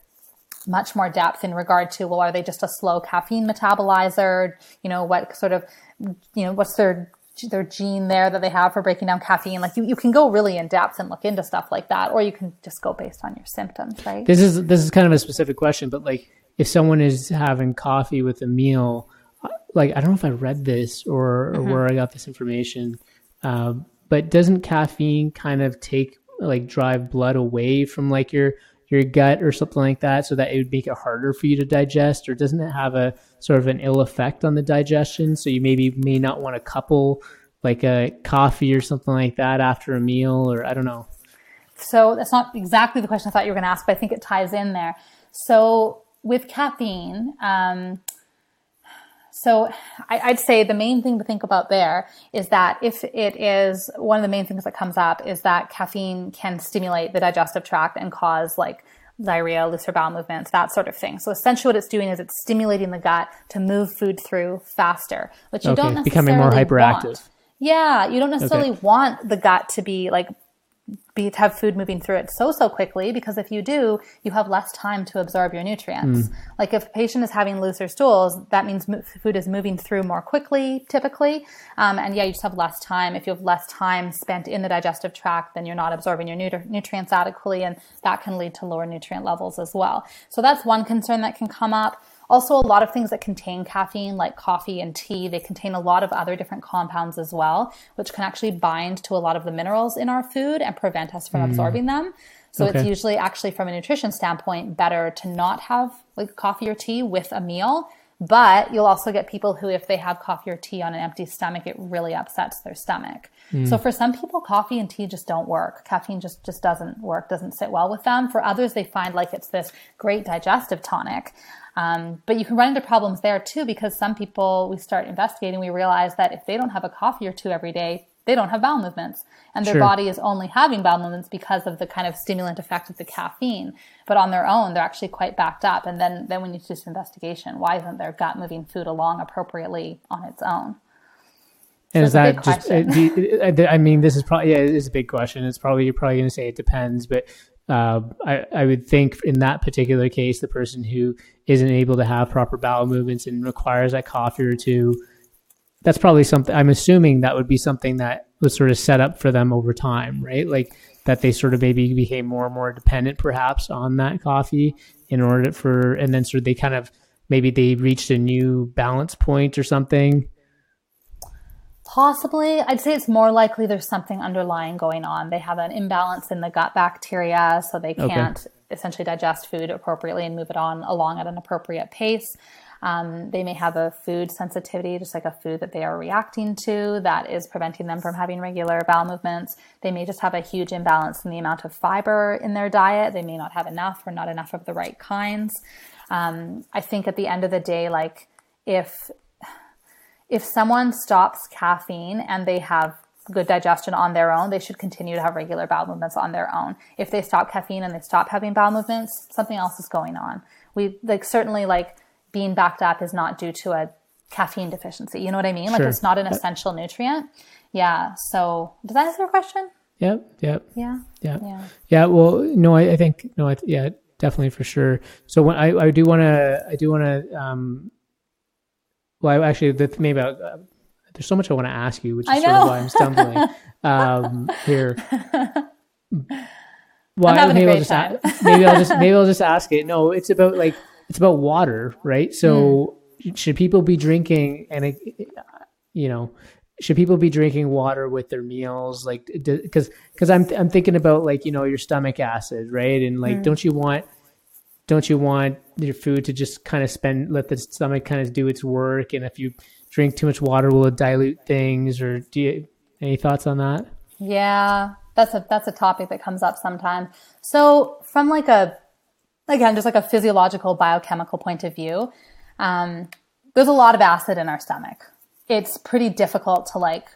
much more depth in regard to well are they just a slow caffeine metabolizer you know what sort of you know what's their their gene there that they have for breaking down caffeine like you, you can go really in depth and look into stuff like that or you can just go based on your symptoms right this is this is kind of a specific question, but like if someone is having coffee with a meal, uh, like I don't know if I read this or, or where I got this information, um, but doesn't caffeine kind of take like drive blood away from like your your gut or something like that, so that it would make it harder for you to digest, or doesn't it have a sort of an ill effect on the digestion? So you maybe may not want to couple like a coffee or something like that after a meal, or I don't know. So that's not exactly the question I thought you were going to ask, but I think it ties in there. So with caffeine, um, So I, would say the main thing to think about there is that if it is one of the main things that comes up is that caffeine can stimulate the digestive tract and cause like diarrhea, looser bowel movements, that sort of thing. So essentially what it's doing is it's stimulating the gut to move food through faster, which you okay. don't necessarily becoming more hyperactive. Want. Yeah, you don't necessarily okay. want the gut to be like be have food moving through it so so quickly because if you do you have less time to absorb your nutrients. Mm. like if a patient is having looser stools that means food is moving through more quickly typically. Um, and yeah you just have less time. If you have less time spent in the digestive tract then you're not absorbing your nutri- nutrients adequately and that can lead to lower nutrient levels as well. So that's one concern that can come up also, a lot of things that contain caffeine, like coffee and tea, they contain a lot of other different compounds as well, which can actually bind to a lot of the minerals in our food and prevent us from mm. absorbing them. So okay. it's usually actually from a nutrition standpoint better to not have like coffee or tea with a meal. But you'll also get people who, if they have coffee or tea on an empty stomach, it really upsets their stomach. Mm. So for some people, coffee and tea just don't work. Caffeine just, just doesn't work, doesn't sit well with them. For others, they find like it's this great digestive tonic. Um, but you can run into problems there too because some people we start investigating, we realize that if they don't have a coffee or two every day, they don't have bowel movements, and their sure. body is only having bowel movements because of the kind of stimulant effect of the caffeine. But on their own, they're actually quite backed up. And then then we need to do some investigation. Why isn't their gut moving food along appropriately on its own? And is that just? Uh, you, uh, I mean, this is probably yeah, it is a big question. It's probably you're probably going to say it depends, but uh, I, I would think in that particular case, the person who isn't able to have proper bowel movements and requires that coffee or two, that's probably something. I'm assuming that would be something that was sort of set up for them over time, right? Like that they sort of maybe became more and more dependent, perhaps, on that coffee in order for, and then sort of they kind of maybe they reached a new balance point or something Possibly. I'd say it's more likely there's something underlying going on. They have an imbalance in the gut bacteria, so they can't okay. essentially digest food appropriately and move it on along at an appropriate pace. Um, they may have a food sensitivity, just like a food that they are reacting to that is preventing them from having regular bowel movements. They may just have a huge imbalance in the amount of fiber in their diet. They may not have enough or not enough of the right kinds. Um, I think at the end of the day, like if if someone stops caffeine and they have good digestion on their own, they should continue to have regular bowel movements on their own. If they stop caffeine and they stop having bowel movements, something else is going on. We like certainly like being backed up is not due to a caffeine deficiency. You know what I mean? Like it's not an essential nutrient. Yeah. So does that answer your question? Yep. Yep. Yeah. Yeah. Yeah. Yeah. Well, no, I, I think no, I, yeah, definitely for sure. So when I, I do want to, I do want to um, well, I actually, the, maybe I, uh, there's so much I want to ask you, which is sort of why I'm stumbling um, here. Well, maybe I'll just time. maybe I'll just maybe I'll just ask it. No, it's about like it's about water, right? So mm. should people be drinking and it, you know should people be drinking water with their meals like because because i'm i'm thinking about like you know your stomach acid right and like mm. don't you want don't you want your food to just kind of spend let the stomach kind of do its work and if you drink too much water will it dilute things or do you any thoughts on that yeah that's a that's a topic that comes up sometimes so from like a again just like a physiological biochemical point of view um, there's a lot of acid in our stomach it's pretty difficult to like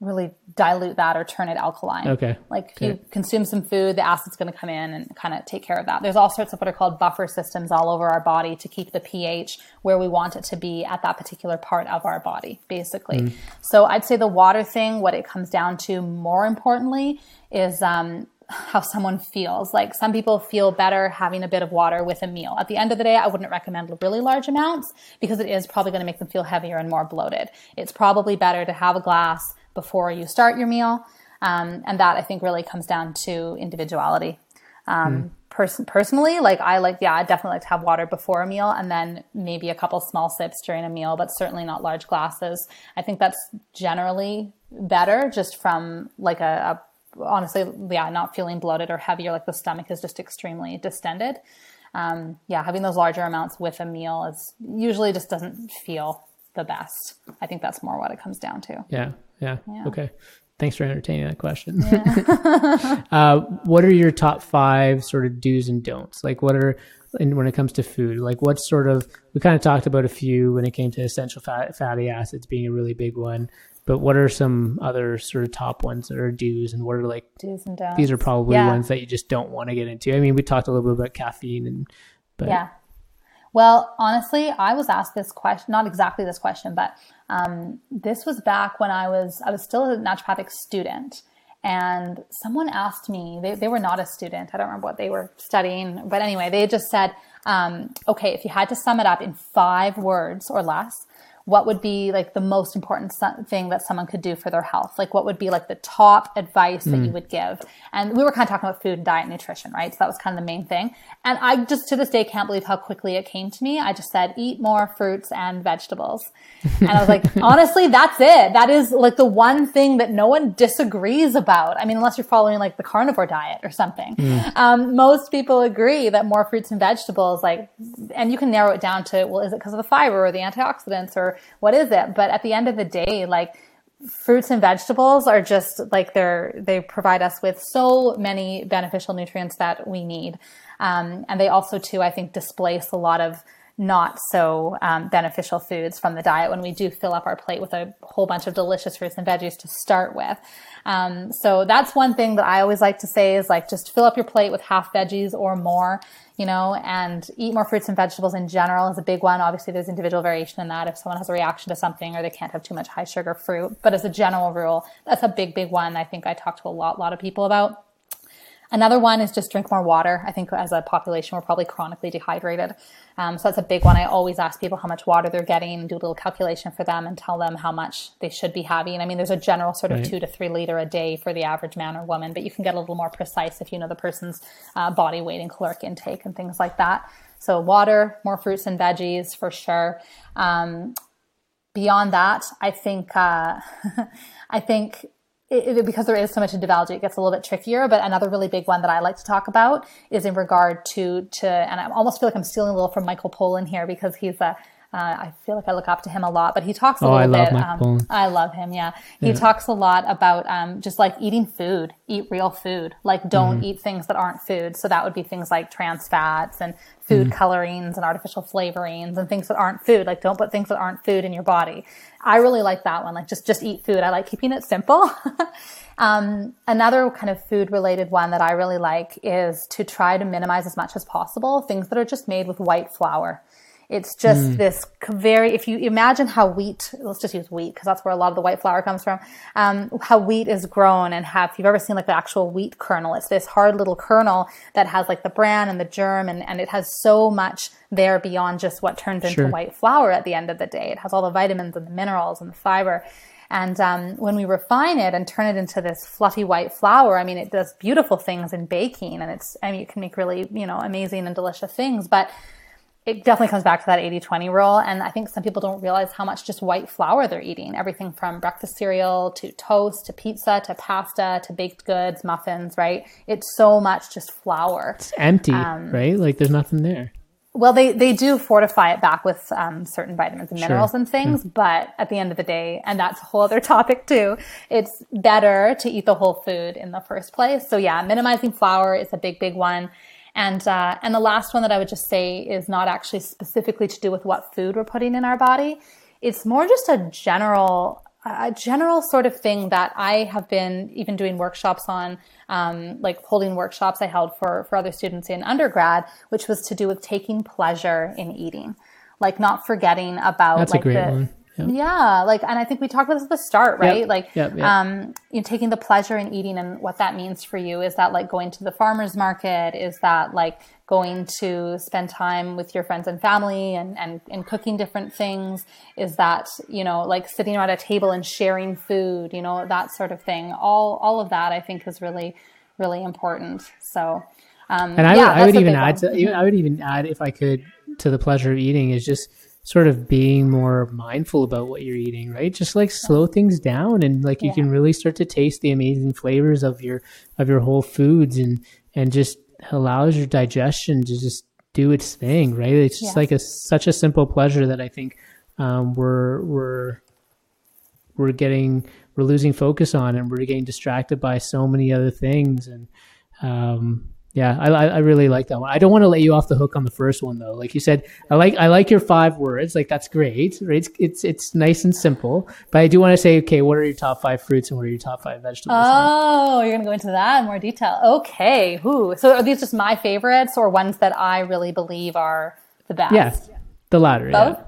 really dilute that or turn it alkaline. Okay. Like okay. you consume some food, the acid's going to come in and kind of take care of that. There's all sorts of what are called buffer systems all over our body to keep the pH where we want it to be at that particular part of our body, basically. Mm. So I'd say the water thing, what it comes down to more importantly is, um, how someone feels. Like some people feel better having a bit of water with a meal. At the end of the day, I wouldn't recommend really large amounts because it is probably going to make them feel heavier and more bloated. It's probably better to have a glass before you start your meal. Um, and that I think really comes down to individuality. Um, mm. person, personally, like I like, yeah, I definitely like to have water before a meal and then maybe a couple small sips during a meal, but certainly not large glasses. I think that's generally better just from like a, a honestly, yeah, not feeling bloated or heavy or like the stomach is just extremely distended. Um, yeah, having those larger amounts with a meal is usually just doesn't feel the best. I think that's more what it comes down to. Yeah. Yeah. yeah. Okay. Thanks for entertaining that question. Yeah. uh, what are your top five sort of do's and don'ts? Like, what are and when it comes to food? Like, what sort of we kind of talked about a few when it came to essential fat, fatty acids being a really big one. But what are some other sort of top ones that are do's, and what are like do's and don'ts? These are probably Yeah. ones that you just don't want to get into. I mean, we talked a little bit about caffeine, and but Yeah. Well, honestly, I was asked this question, not exactly this question, but um, this was back when I was I was still a naturopathic student, and someone asked me. They they were not a student. I don't remember what they were studying, but anyway, they just said, um, "Okay, if you had to sum it up in five words or less." What would be like the most important thing that someone could do for their health? Like, what would be like the top advice that you would give? And we were kind of talking about food, and diet, and nutrition, right? So that was kind of the main thing. And I just to this day can't believe how quickly it came to me. I just said, eat more fruits and vegetables. And I was like, honestly, that's it. That is like the one thing that no one disagrees about. I mean, unless you're following like the carnivore diet or something. Um, most people agree that more fruits and vegetables, like, and you can narrow it down to, well, is it because of the fiber or the antioxidants or what is it? But at the end of the day, like, fruits and vegetables are just like they're they provide us with so many beneficial nutrients that we need. Um, and they also too i think displace a lot of not so um, beneficial foods from the diet when we do fill up our plate with a whole bunch of delicious fruits and veggies to start with. Um, so that's one thing that i always like to say is like just fill up your plate with half veggies or more you know, and eat more fruits and vegetables in general is a big one. Obviously, there's individual variation in that if someone has a reaction to something or they can't have too much high sugar fruit. But as a general rule, that's a big, big one I think I talk to a lot, lot of people about. Another one is just drink more water. I think as a population, we're probably chronically dehydrated. Um, so that's a big one. I always ask people how much water they're getting, do a little calculation for them, and tell them how much they should be having. I mean, there's a general sort of Right. two to three liter a day for the average man or woman, but you can get a little more precise if you know the person's uh, body weight and caloric intake and things like that. So water, more fruits and veggies for sure. Um, beyond that, I think uh, I think it, it- because there is so much individuality, it gets a little bit trickier. But another really big one that I like to talk about is in regard to to, and I almost feel like I'm stealing a little from Michael Pollan here because he's a. Uh, I feel like I look up to him a lot, but he talks a Oh, I little love bit. Um, I love him. Yeah, he talks a lot about um, just like eating food, eat real food. Like, don't Mm-hmm. eat things that aren't food. So that would be things like trans fats and food Mm-hmm. colorings and artificial flavorings and things that aren't food. Like, don't put things that aren't food in your body. I really like that one. Like, just just eat food. I like keeping it simple. um, another kind of food related one that I really like is to try to minimize as much as possible things that are just made with white flour. It's just this very, if you imagine how wheat, let's just use wheat because that's where a lot of the white flour comes from, um, how wheat is grown and have, if you've ever seen like the actual wheat kernel, it's this hard little kernel that has like the bran and the germ and, and it has so much there beyond just what turns into white flour at the end of the day. It has all the vitamins and the minerals and the fiber. And um, when we refine it and turn it into this fluffy white flour, I mean, it does beautiful things in baking, and it's I mean, it can make really you know amazing and delicious things. But it definitely comes back to that 80-20 rule, and I think some people don't realize how much just white flour they're eating. Everything from breakfast cereal to toast to pizza to pasta to baked goods, muffins. Right? It's so much just flour. it's empty, Um, right? Like there's nothing there. Well, they, they do fortify it back with um, certain vitamins and minerals Sure. and things, but at the end of the day, and that's a whole other topic too, it's better to eat the whole food in the first place. So yeah, minimizing flour is a big, big one. And, uh, and the last one that I would just say is not actually specifically to do with what food we're putting in our body. It's more just a general, a general sort of thing that I have been even doing workshops on, um, like holding workshops I held for, for other students in undergrad, which was to do with taking pleasure in eating. Like not forgetting about That's a like great the, one. Yep. yeah, like, and I think we talked about this at the start, right? Like, Yep, yep. um, you know, taking the pleasure in eating and what that means for you. Is that like going to the farmer's market? Is that like going to spend time with your friends and family and, and, and cooking different things? Is that, you know, like sitting around a table and sharing food, you know, that sort of thing. All, all of that I think is really, really important. So, um, And I yeah, would, I would even add to, even, I would even add if I could to the pleasure of eating is just sort of being more mindful about what you're eating, right? Just like slow things down and like you can really start to taste the amazing flavors of your of your whole foods and and just allows your digestion to just do its thing, right? It's just Yeah. like a such a simple pleasure that I think um, we're we're we're getting we're losing focus on and we're getting distracted by so many other things and um Yeah, I, I really like that one. I don't want to let you off the hook on the first one though. Like you said, I like I like your five words. Like that's great. Right? It's it's, it's nice and simple. But I do want to say, okay, what are your top five fruits and what are your top five vegetables? Oh, you're gonna go into that in more detail. Okay. Who? So are these just my favorites or ones that I really believe are the best? Yeah, the latter. Both.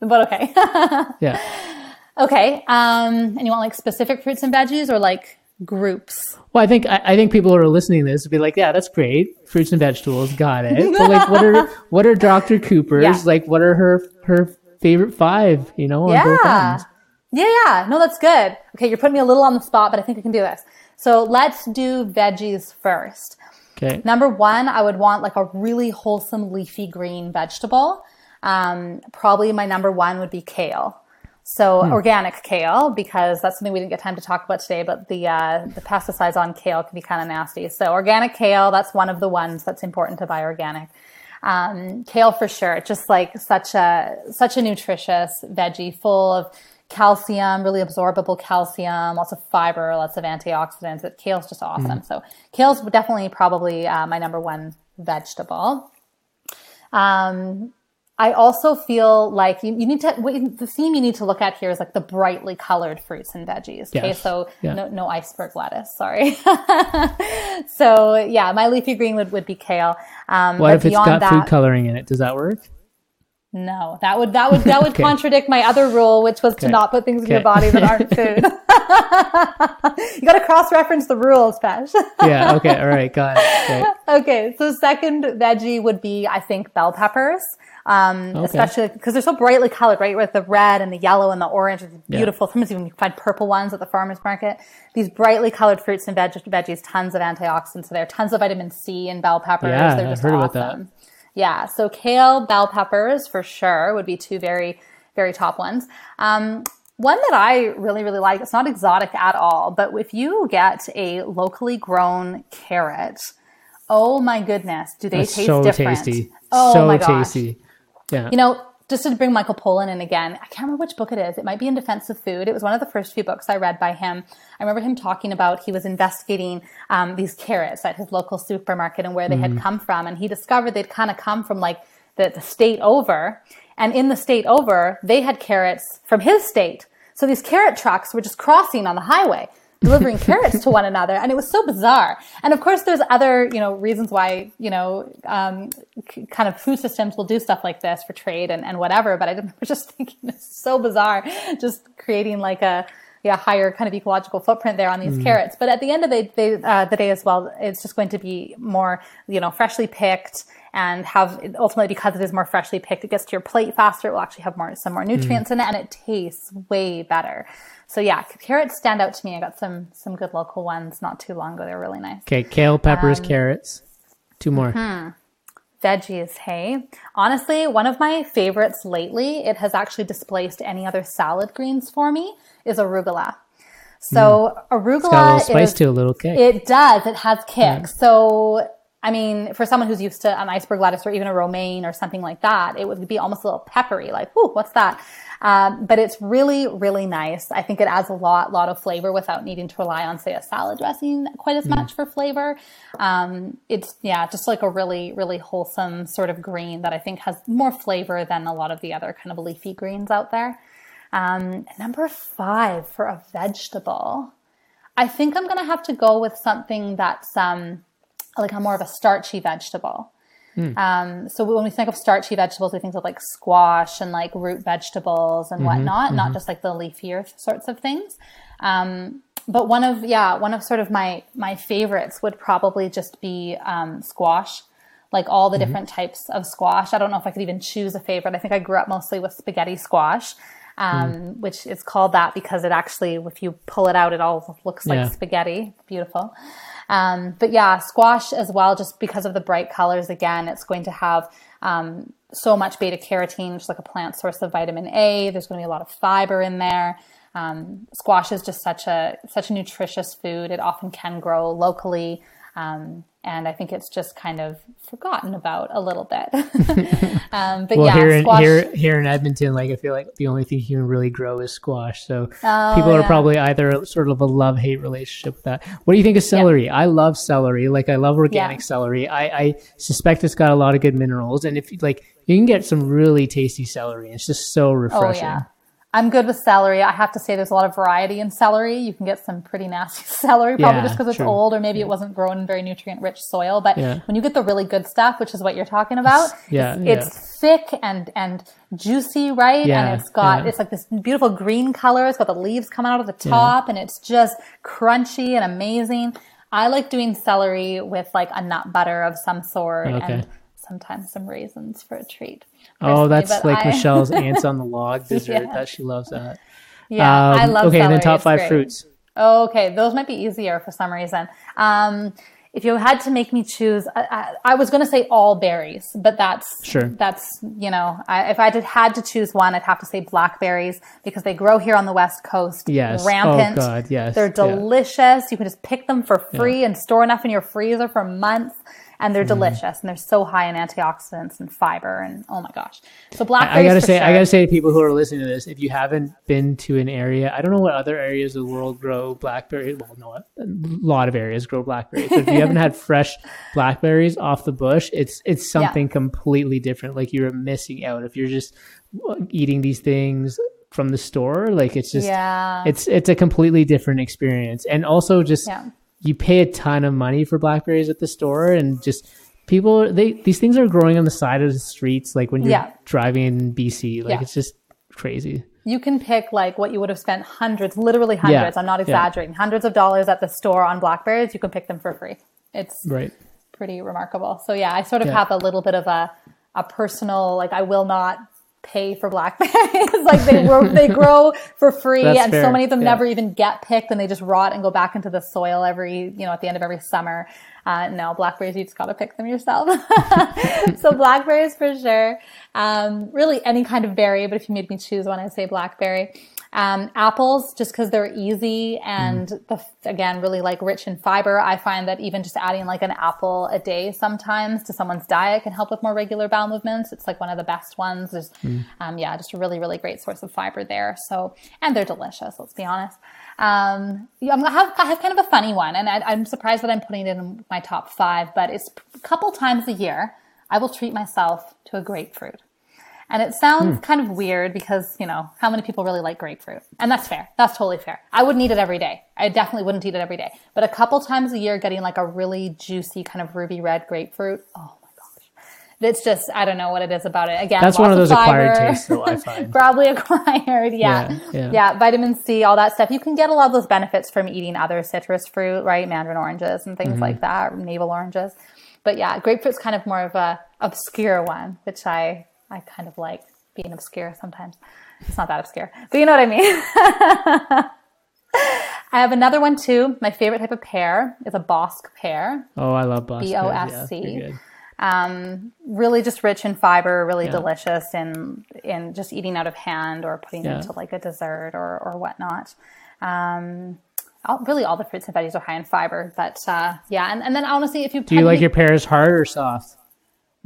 Yeah. But okay. yeah. Okay. Um, and you want like specific fruits and veggies or like groups? Well, I think I, I, think people who are listening to this would be like, yeah, that's great, fruits and vegetables, got it. But like, what are what are Dr. Cooper's yeah. like? What are her her favorite five? You know, yeah, yeah, yeah. No, that's good. Okay, you're putting me a little on the spot, but I think I can do this. So let's do veggies first. Okay. Number one, I would want like a really wholesome leafy green vegetable. Um, probably my number one would be kale. So hmm. organic kale, because that's something we didn't get time to talk about today, but the, uh, the pesticides on kale can be kind of nasty. So organic kale, that's one of the ones that's important to buy organic. Um, kale for sure, just like such a, such a nutritious veggie full of calcium, really absorbable calcium, lots of fiber, lots of antioxidants. It, kale's just awesome. Mm. So kale's definitely probably uh, my number one vegetable. Um, I also feel like you, you need to, the theme you need to look at here is like the brightly colored fruits and veggies. Okay. Yes. So yeah. no, no iceberg lettuce. Sorry. so yeah, my leafy green would, would be kale. Um, what if it's got that, food coloring in it? Does that work? No, that would that would that would okay. contradict my other rule, which was okay. to not put things in your body that aren't food. you got to cross-reference the rules, Pesh. yeah. Okay. All right. Got it. Okay. okay. So second veggie would be, I think, bell peppers. Um, okay. especially because they're so brightly colored, right? With the red and the yellow and the orange, it's beautiful. Yeah. Sometimes even you can find purple ones at the farmer's market. These brightly colored fruits and veg- veggies, tons of antioxidants. there, tons of vitamin C in bell peppers. Yeah, they're just I've heard awesome. about that. Yeah, so kale, bell peppers for sure would be two very, very top ones. Um, one that I really, really like, it's not exotic at all, but if you get a locally grown carrot, oh my goodness, do they That's taste so different? Tasty. Oh so my gosh. tasty. Yeah. You know, just to bring Michael Pollan in again, I can't remember which book it is. It might be in Defense of Food. It was one of the first few books I read by him. I remember him talking about he was investigating um, these carrots at his local supermarket and where they mm-hmm. had come from, and he discovered they'd kind of come from like the, the state over, and in the state over, they had carrots from his state. So these carrot trucks were just crossing on the highway delivering carrots to one another. And it was so bizarre. And of course, there's other, you know, reasons why, you know, um, c- kind of food systems will do stuff like this for trade and, and whatever. But I was just thinking it's so bizarre, just creating like a, yeah, higher kind of ecological footprint there on these mm. carrots. But at the end of the day, uh, the day as well, it's just going to be more, you know, freshly picked and have ultimately because it is more freshly picked, it gets to your plate faster. It will actually have more, some more nutrients mm. in it and it tastes way better. So yeah, carrots stand out to me. I got some some good local ones not too long ago. They're really nice. Okay, kale, peppers, um, carrots. Two more. Hmm. Veggies, hey. Honestly, one of my favorites lately, it has actually displaced any other salad greens for me, is arugula. So mm. arugula it's got a little spice is, to a little kick. It does. It has kick. Yeah. So I mean, for someone who's used to an iceberg lettuce or even a romaine or something like that, it would be almost a little peppery, like, whoo, what's that? Um, but it's really, really nice. I think it adds a lot, lot of flavor without needing to rely on, say, a salad dressing quite as mm. much for flavor. Um, it's, yeah, just like a really, really wholesome sort of green that I think has more flavor than a lot of the other kind of leafy greens out there. Um, number five for a vegetable. I think I'm going to have to go with something that's, um, like a more of a starchy vegetable. Mm. Um, so when we think of starchy vegetables, we think of like squash and like root vegetables and mm-hmm, whatnot, mm-hmm. not just like the leafier sorts of things. Um, but one of yeah, one of sort of my my favorites would probably just be um, squash, like all the mm-hmm. different types of squash. I don't know if I could even choose a favorite. I think I grew up mostly with spaghetti squash. Um, mm. which is called that because it actually, if you pull it out, it all looks like yeah. spaghetti. Beautiful. Um, but yeah, squash as well, just because of the bright colors. Again, it's going to have um, so much beta carotene, which is like a plant source of vitamin A. There's going to be a lot of fiber in there. Um, squash is just such a such a nutritious food. It often can grow locally, um, and I think it's just kind of forgotten about a little bit. um, but well, yeah, here in, squash. here here in Edmonton, like I feel like the only thing you can really grow is squash. So Oh, people are probably either sort of a love hate relationship with that. What do you think of celery? I love celery. Like I love organic Yeah. celery. I, I suspect it's got a lot of good minerals, and if you like, you can get some really tasty celery. It's just so Oh refreshing. yeah. I'm good with celery. I have to say there's a lot of variety in celery. You can get some pretty nasty celery probably Yeah, just because it's old or maybe it wasn't grown in very nutrient rich soil. But Yeah. when you get the really good stuff, which is what you're talking about, Yeah, it's, yeah. it's thick and and juicy, right? Yeah, and it's got yeah. it's like this beautiful green color. It's got the leaves coming out of the top and it's just crunchy and amazing. I like doing celery with like a nut butter of some sort Okay. and sometimes some raisins for a treat. Oh, that's like I- Michelle's ants on the log dessert. Yeah. That she loves that. Yeah, I Um, love Okay, and then top It's five great. fruits. Oh, okay, those might be easier for some reason. Um, if you had to make me choose, I, I, I was going to say all berries, but that's Sure. That's you know, I, if I did, had to choose one, I'd have to say blackberries because they grow here on the west coast. Yes. Oh, rampant. God, yes. They're Yeah. delicious. You can just pick them for free and store enough in your freezer for months. And they're hmm. delicious, and they're so high in antioxidants and fiber, and oh my gosh! So blackberries. I gotta say, I gotta say to people who are listening to this, if you haven't been to an area, I don't know what other areas of the world grow blackberries. Well, no, a lot of areas grow blackberries. But if you haven't had fresh blackberries off the bush, it's it's something completely different. Like you're missing out if you're just uh, eating these things from the store. Like it's just, Yeah. it's it's a completely different experience. And also just Yeah. You pay a ton of money for blackberries at the store, and just people they these things are growing on the side of the streets. Like when you're Yeah. driving in BC, like Yeah. it's just crazy. you can pick like what you would have spent hundreds, literally hundreds. I'm not yeah. exaggerating, hundreds of dollars at the store on blackberries. You can pick them for free. It's Right. pretty remarkable. So yeah, I sort of Yeah. have a little bit of a a personal like I will not pay for blackberries. like they grow they grow for free That's and so many of them Yeah. never even get picked and they just rot and go back into the soil every, you know, at the end of every summer. Uh, no, blackberries, you just got to pick them yourself. so blackberries for sure. Um, really any kind of berry, but if you made me choose one, I'd say blackberry. Um, apples, just because they're easy and the, again, really like rich in fiber. I find that even just adding like an apple a day sometimes to someone's diet can help with more regular bowel movements. It's like one of the best ones. There's, um, yeah, just a really, really great source of fiber there. So, and they're delicious. Let's be honest. Um, yeah, I'm, I have, I have kind of a funny one and I, I'm surprised that I'm putting it in my top five, but it's a couple times a year. I will treat myself to a grapefruit. And it sounds kind of weird because, you know, how many people really like grapefruit? And that's fair. That's totally fair. I wouldn't eat it every day. I definitely wouldn't eat it every day. But a couple times a year, getting like a really juicy kind of ruby red grapefruit. Oh my gosh. It's just, I don't know what it is about it. Again, That's one of those acquired fiber. tastes, though. I find. Probably acquired, yeah. Yeah, yeah. yeah. vitamin C, all that stuff. You can get a lot of those benefits from eating other citrus fruit, right? Mandarin oranges and things Mm-hmm. like that, navel oranges. But yeah, grapefruit's kind of more of a obscure one, which I I kind of like being obscure sometimes. It's not that obscure, but you know what I mean. I have another one too. My favorite type of pear is a Bosc pear. Oh, I love. B-O-S-C. Yeah, they're good. Um, really just rich in fiber, really delicious in in just eating out of hand or putting Yeah. into like a dessert or or whatnot. Um, all, really, all the fruits and veggies are high in fiber, but uh, yeah, and, and then honestly, if you Do you like your pears hard or soft?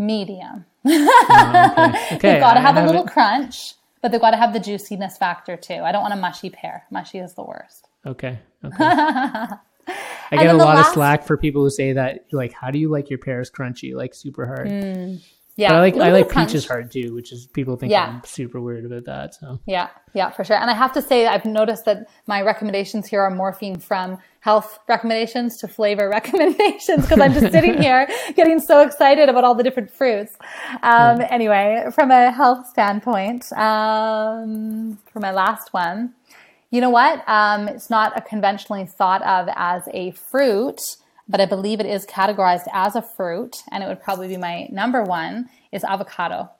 Medium, Oh, okay. okay. they've got to I have a little haven't- crunch, but they've got to have the juiciness factor too. I don't want a mushy pear. Mushy is the worst. Okay. Okay. I get a lot last- of slack for people who say that, like, how do you like your pears crunchy, like super hard? Hmm. Yeah, But I like I like peaches hard too, which is people think Yeah. I'm super weird about that. So Yeah, yeah, for sure. And I have to say, I've noticed that my recommendations here are morphing from health recommendations to flavor recommendations because I'm just sitting here getting so excited about all the different fruits. Um, Anyway, from a health standpoint, um, for my last one, you know what? Um, it's not a conventionally thought of as a fruit, but I believe it is categorized as a fruit, and it would probably be my number one is avocado.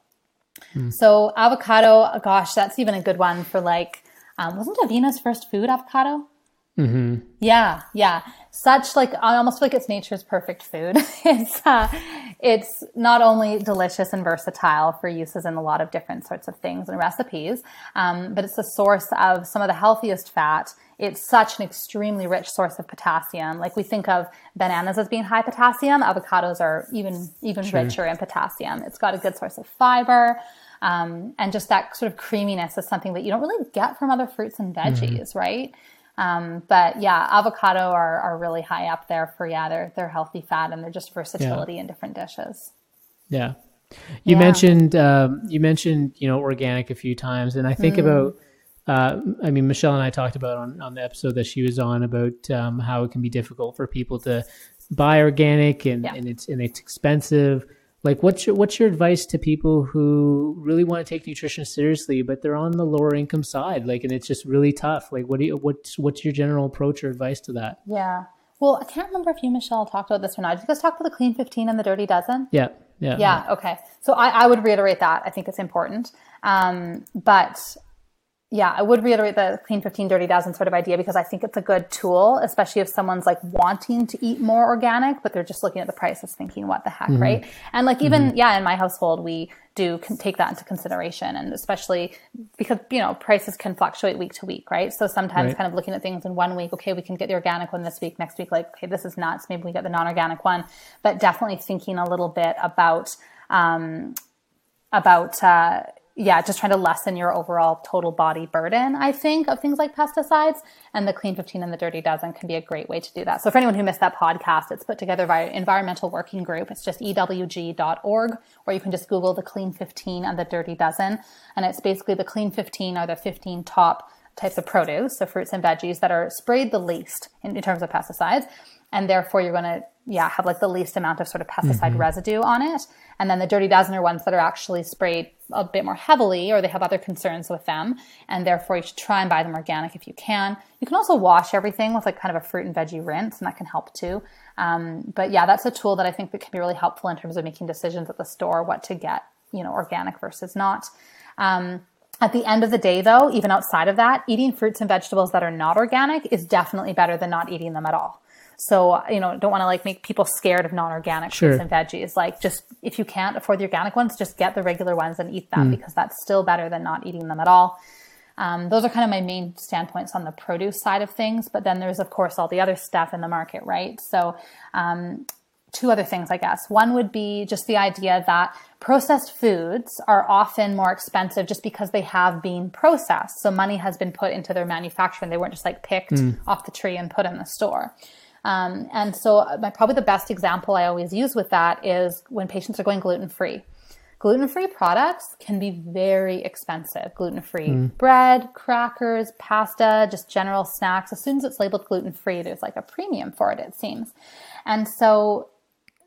So avocado, gosh, that's even a good one for like, um, wasn't Avina's first food avocado? Mm-hmm. Yeah, yeah. Such like I almost feel like it's nature's perfect food. it's uh, it's not only delicious and versatile for uses in a lot of different sorts of things and recipes, um, but it's a source of some of the healthiest fat. It's such an extremely rich source of potassium. Like we think of bananas as being high potassium, avocados are even even sure. richer in potassium. It's got a good source of fiber. Um, and just that sort of creaminess is something that you don't really get from other fruits and mm-hmm. veggies, mm-hmm. right? Um, but yeah, avocado are, are really high up there for yeah, they're they're healthy fat and they're just versatility yeah. in different dishes. Yeah, you yeah. mentioned um, you mentioned you know organic a few times, and I think mm. about. Uh, I mean, Michelle and I talked about on, on the episode that she was on about um, how it can be difficult for people to buy organic and, yeah. and it's and it's expensive like what's your what's your advice to people who really want to take nutrition seriously but they're on the lower income side? Like and it's just really tough. Like what do you what's what's your general approach or advice to that? Yeah. Well i can't remember if you michelle talked about this or not. Did you guys talk about the clean 15 and the dirty dozen? Yeah yeah yeah, yeah. okay. So I, I would reiterate that. I think it's important. Um, but yeah, I would reiterate the clean 15, dirty dozen sort of idea because I think it's a good tool, especially if someone's like wanting to eat more organic, but they're just looking at the prices thinking, what the heck, mm-hmm. right? And like even, mm-hmm. yeah, in my household, we do take that into consideration and especially because, you know, prices can fluctuate week to week, right? So sometimes right. kind of looking at things in one week, okay, we can get the organic one this week, next week, like, okay, this is nuts. Maybe we get the non-organic one, but definitely thinking a little bit about, um, about, uh, yeah, just trying to lessen your overall total body burden, I think, of things like pesticides. And the Clean 15 and the Dirty Dozen can be a great way to do that. So for anyone who missed that podcast, it's put together by Environmental Working Group. It's just ewg.org, or you can just Google the Clean 15 and the Dirty Dozen. And it's basically the Clean 15 are the 15 top types of produce, so fruits and veggies that are sprayed the least in, in terms of pesticides and therefore you're going to yeah have like the least amount of sort of pesticide mm-hmm. residue on it and then the dirty dozen are ones that are actually sprayed a bit more heavily or they have other concerns with them and therefore you should try and buy them organic if you can. You can also wash everything with like kind of a fruit and veggie rinse and that can help too. Um, but yeah that's a tool that i think that can be really helpful in terms of making decisions at the store what to get you know organic versus not. Um, at the end of the day, though, even outside of that, eating fruits and vegetables that are not organic is definitely better than not eating them at all. So, you know, don't want to like make people scared of non-organic sure. fruits and veggies. Like just if you can't afford the organic ones, just get the regular ones and eat them mm. because that's still better than not eating them at all. Um, those are kind of my main standpoints on the produce side of things. But then there's, of course, all the other stuff in the market, right? So, um, two other things, I guess. One would be just the idea that processed foods are often more expensive just because they have been processed. So money has been put into their manufacturing. They weren't just like picked mm. off the tree and put in the store. Um, and so, uh, my, probably the best example I always use with that is when patients are going gluten free. Gluten free products can be very expensive. Gluten free mm. bread, crackers, pasta, just general snacks. As soon as it's labeled gluten free, there's like a premium for it, it seems. And so,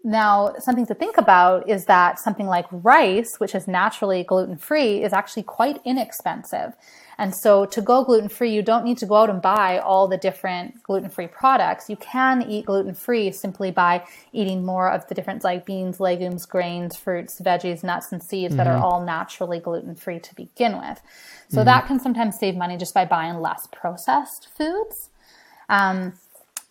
now, something to think about is that something like rice, which is naturally gluten free, is actually quite inexpensive. And so to go gluten free, you don't need to go out and buy all the different gluten free products. You can eat gluten free simply by eating more of the different like beans, legumes, grains, fruits, veggies, nuts, and seeds mm-hmm. that are mm-hmm. all naturally gluten free to begin with. So mm-hmm. that can sometimes save money just by buying less processed foods. Um,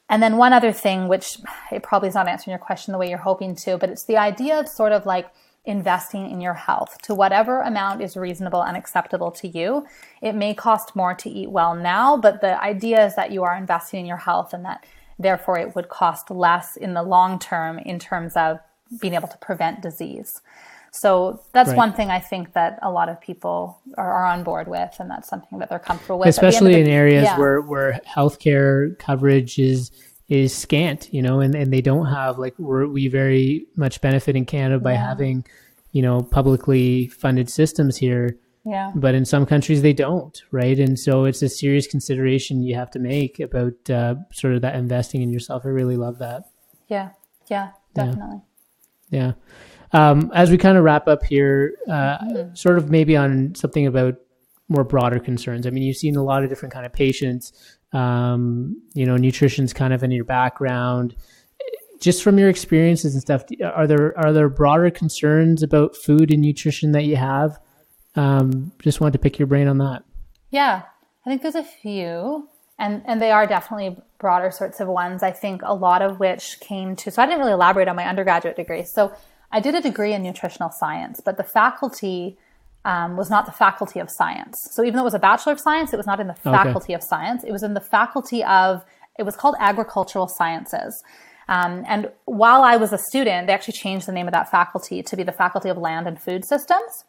and then one other thing, which it probably is not answering your question the way you're hoping to, but it's the idea of sort of like investing in your health to whatever amount is reasonable and acceptable to you. It may cost more to eat well now, but the idea is that you are investing in your health and that therefore it would cost less in the long term in terms of being able to prevent disease. So that's right. one thing I think that a lot of people are, are, on board with, and that's something that they're comfortable with. Especially the, in areas yeah. where, where healthcare coverage is is scant, you know, and, and they don't have like we're, we very much benefit in Canada by yeah. having, you know, publicly funded systems here. Yeah. But in some countries they don't, right? And so it's a serious consideration you have to make about uh, sort of that investing in yourself. I really love that. Yeah. Yeah. Definitely. Yeah. yeah. Um, as we kind of wrap up here, uh, mm-hmm. sort of maybe on something about more broader concerns. I mean, you've seen a lot of different kind of patients um, you know, nutrition's kind of in your background. Just from your experiences and stuff, are there are there broader concerns about food and nutrition that you have? Um, just wanted to pick your brain on that. Yeah, I think there's a few, and and they are definitely broader sorts of ones. I think a lot of which came to. So I didn't really elaborate on my undergraduate degree. So I did a degree in nutritional science, but the faculty um, was not the faculty of science. So even though it was a bachelor of science, it was not in the faculty okay. of science. It was in the faculty of. It was called agricultural sciences. Um, and while I was a student, they actually changed the name of that faculty to be the Faculty of Land and Food Systems.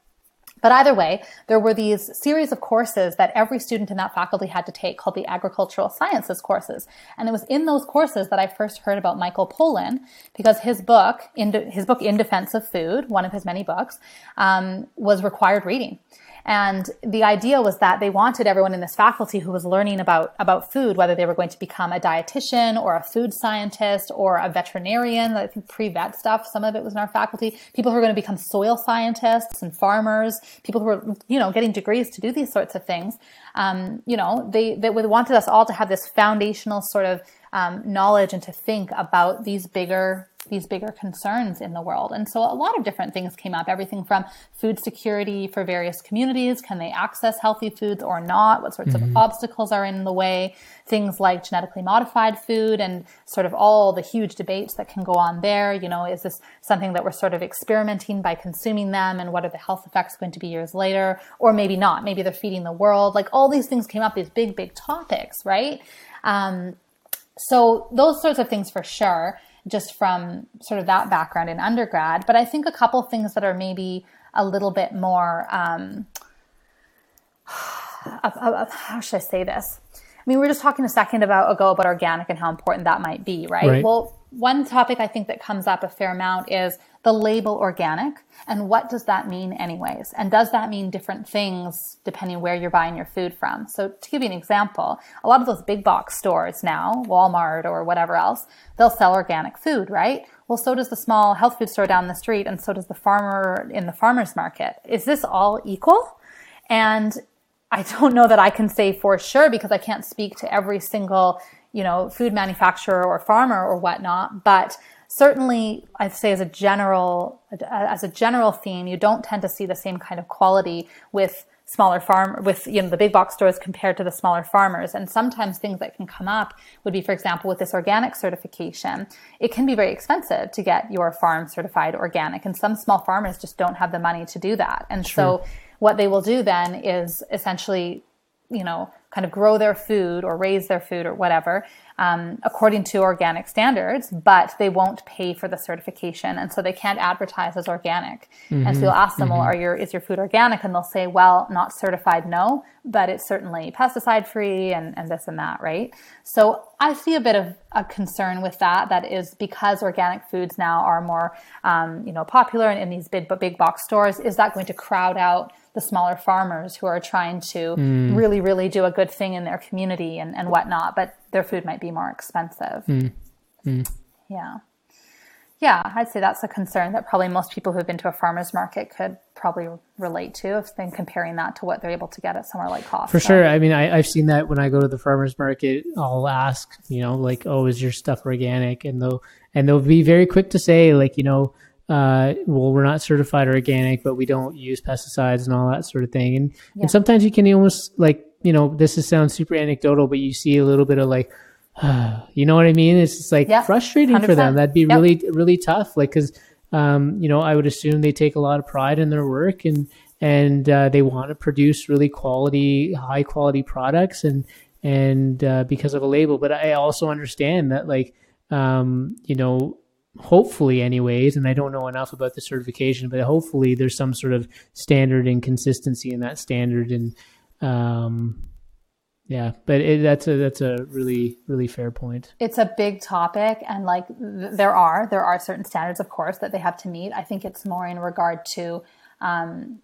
But either way, there were these series of courses that every student in that faculty had to take called the agricultural sciences courses. And it was in those courses that I first heard about Michael Pollan because his book, in de- his book In Defense of Food, one of his many books, um, was required reading. And the idea was that they wanted everyone in this faculty who was learning about, about food, whether they were going to become a dietitian or a food scientist or a veterinarian, I think pre-vet stuff, some of it was in our faculty, people who are going to become soil scientists and farmers, people who are, you know, getting degrees to do these sorts of things. Um, you know, they, they wanted us all to have this foundational sort of um, knowledge and to think about these bigger these bigger concerns in the world. And so a lot of different things came up, everything from food security for various communities. Can they access healthy foods or not? What sorts mm-hmm. of obstacles are in the way? Things like genetically modified food and sort of all the huge debates that can go on there. You know, is this something that we're sort of experimenting by consuming them and what are the health effects going to be years later? Or maybe not. Maybe they're feeding the world. Like all these things came up, these big, big topics, right? Um, so those sorts of things for sure just from sort of that background in undergrad. But I think a couple things that are maybe a little bit more, um, how should I say this? I mean, we were just talking a second about ago about organic and how important that might be, right? right? Well, one topic I think that comes up a fair amount is the label organic and what does that mean anyways? And does that mean different things depending where you're buying your food from? So to give you an example, a lot of those big box stores now, Walmart or whatever else, they'll sell organic food, right? Well, so does the small health food store down the street and so does the farmer in the farmer's market. Is this all equal? And I don't know that I can say for sure because I can't speak to every single, you know, food manufacturer or farmer or whatnot, but certainly I'd say as a general as a general theme, you don't tend to see the same kind of quality with smaller farm with you know the big box stores compared to the smaller farmers. And sometimes things that can come up would be for example with this organic certification. It can be very expensive to get your farm certified organic and some small farmers just don't have the money to do that. And so what they will do then is essentially you know kind of grow their food or raise their food or whatever um, according to organic standards, but they won't pay for the certification, and so they can't advertise as organic. Mm-hmm. And so you'll ask them, mm-hmm. "Well, are your is your food organic?" And they'll say, "Well, not certified, no, but it's certainly pesticide free and and this and that, right?" So I see a bit of a concern with that. That is because organic foods now are more, um, you know, popular in, in these big big box stores. Is that going to crowd out the smaller farmers who are trying to mm. really, really do a good thing in their community and, and whatnot, but their food might be more expensive. Mm. Mm. Yeah. Yeah, I'd say that's a concern that probably most people who've been to a farmer's market could probably relate to if they're comparing that to what they're able to get at somewhere like Costco. For sure. I mean, I, have seen that when I go to the farmer's market, I'll ask, you know, like, oh, is your stuff organic? And they'll, and they'll be very quick to say, like, you know, uh, well, we're not certified organic, but we don't use pesticides and all that sort of thing. And yeah. and sometimes you can almost like you know this is sounds super anecdotal, but you see a little bit of like, uh, you know what I mean? It's just like yeah, frustrating 100%. for them. That'd be yep. really really tough. Like because um, you know I would assume they take a lot of pride in their work and and uh, they want to produce really quality, high quality products and and uh, because of a label. But I also understand that like um, you know hopefully anyways and i don't know enough about the certification but hopefully there's some sort of standard and consistency in that standard and um yeah but it, that's a that's a really really fair point it's a big topic and like th- there are there are certain standards of course that they have to meet i think it's more in regard to um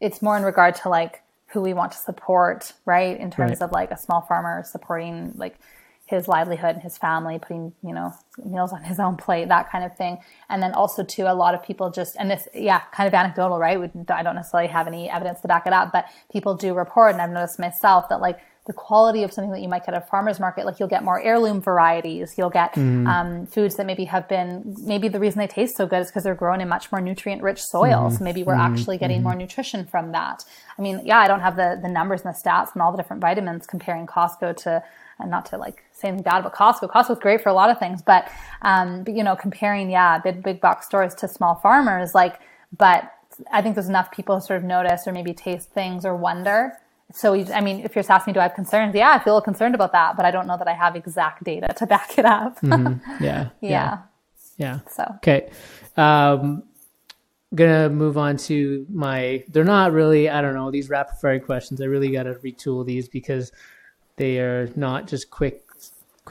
it's more in regard to like who we want to support right in terms right. of like a small farmer supporting like his livelihood and his family, putting, you know, meals on his own plate, that kind of thing. And then also too, a lot of people just, and this, yeah, kind of anecdotal, right? I don't necessarily have any evidence to back it up, but people do report, and I've noticed myself that like the quality of something that you might get at a farmer's market. Like you'll get more heirloom varieties. You'll get Mm-hmm. um, foods that maybe have been, maybe the reason they taste so good is because they're grown in much more nutrient rich soil. Mm-hmm. So maybe we're actually getting more nutrition from that. I mean, yeah, I don't have the, the numbers and the stats and all the different vitamins comparing Costco to, and not to like anything bad about Costco. Costco's great for a lot of things, but, um, but you know, comparing, yeah, big, big box stores to small farmers, like, but I think there's enough people sort of notice or maybe taste things or wonder. So, I mean, if you're just asking me, do I have concerns? Yeah, I feel concerned about that, but I don't know that I have exact data to back it up. Yeah. Yeah. yeah. Yeah. So, Okay. Um, gonna move on to my. They're not really. I don't know these rapid fire questions. I really got to retool these because they are not just quick,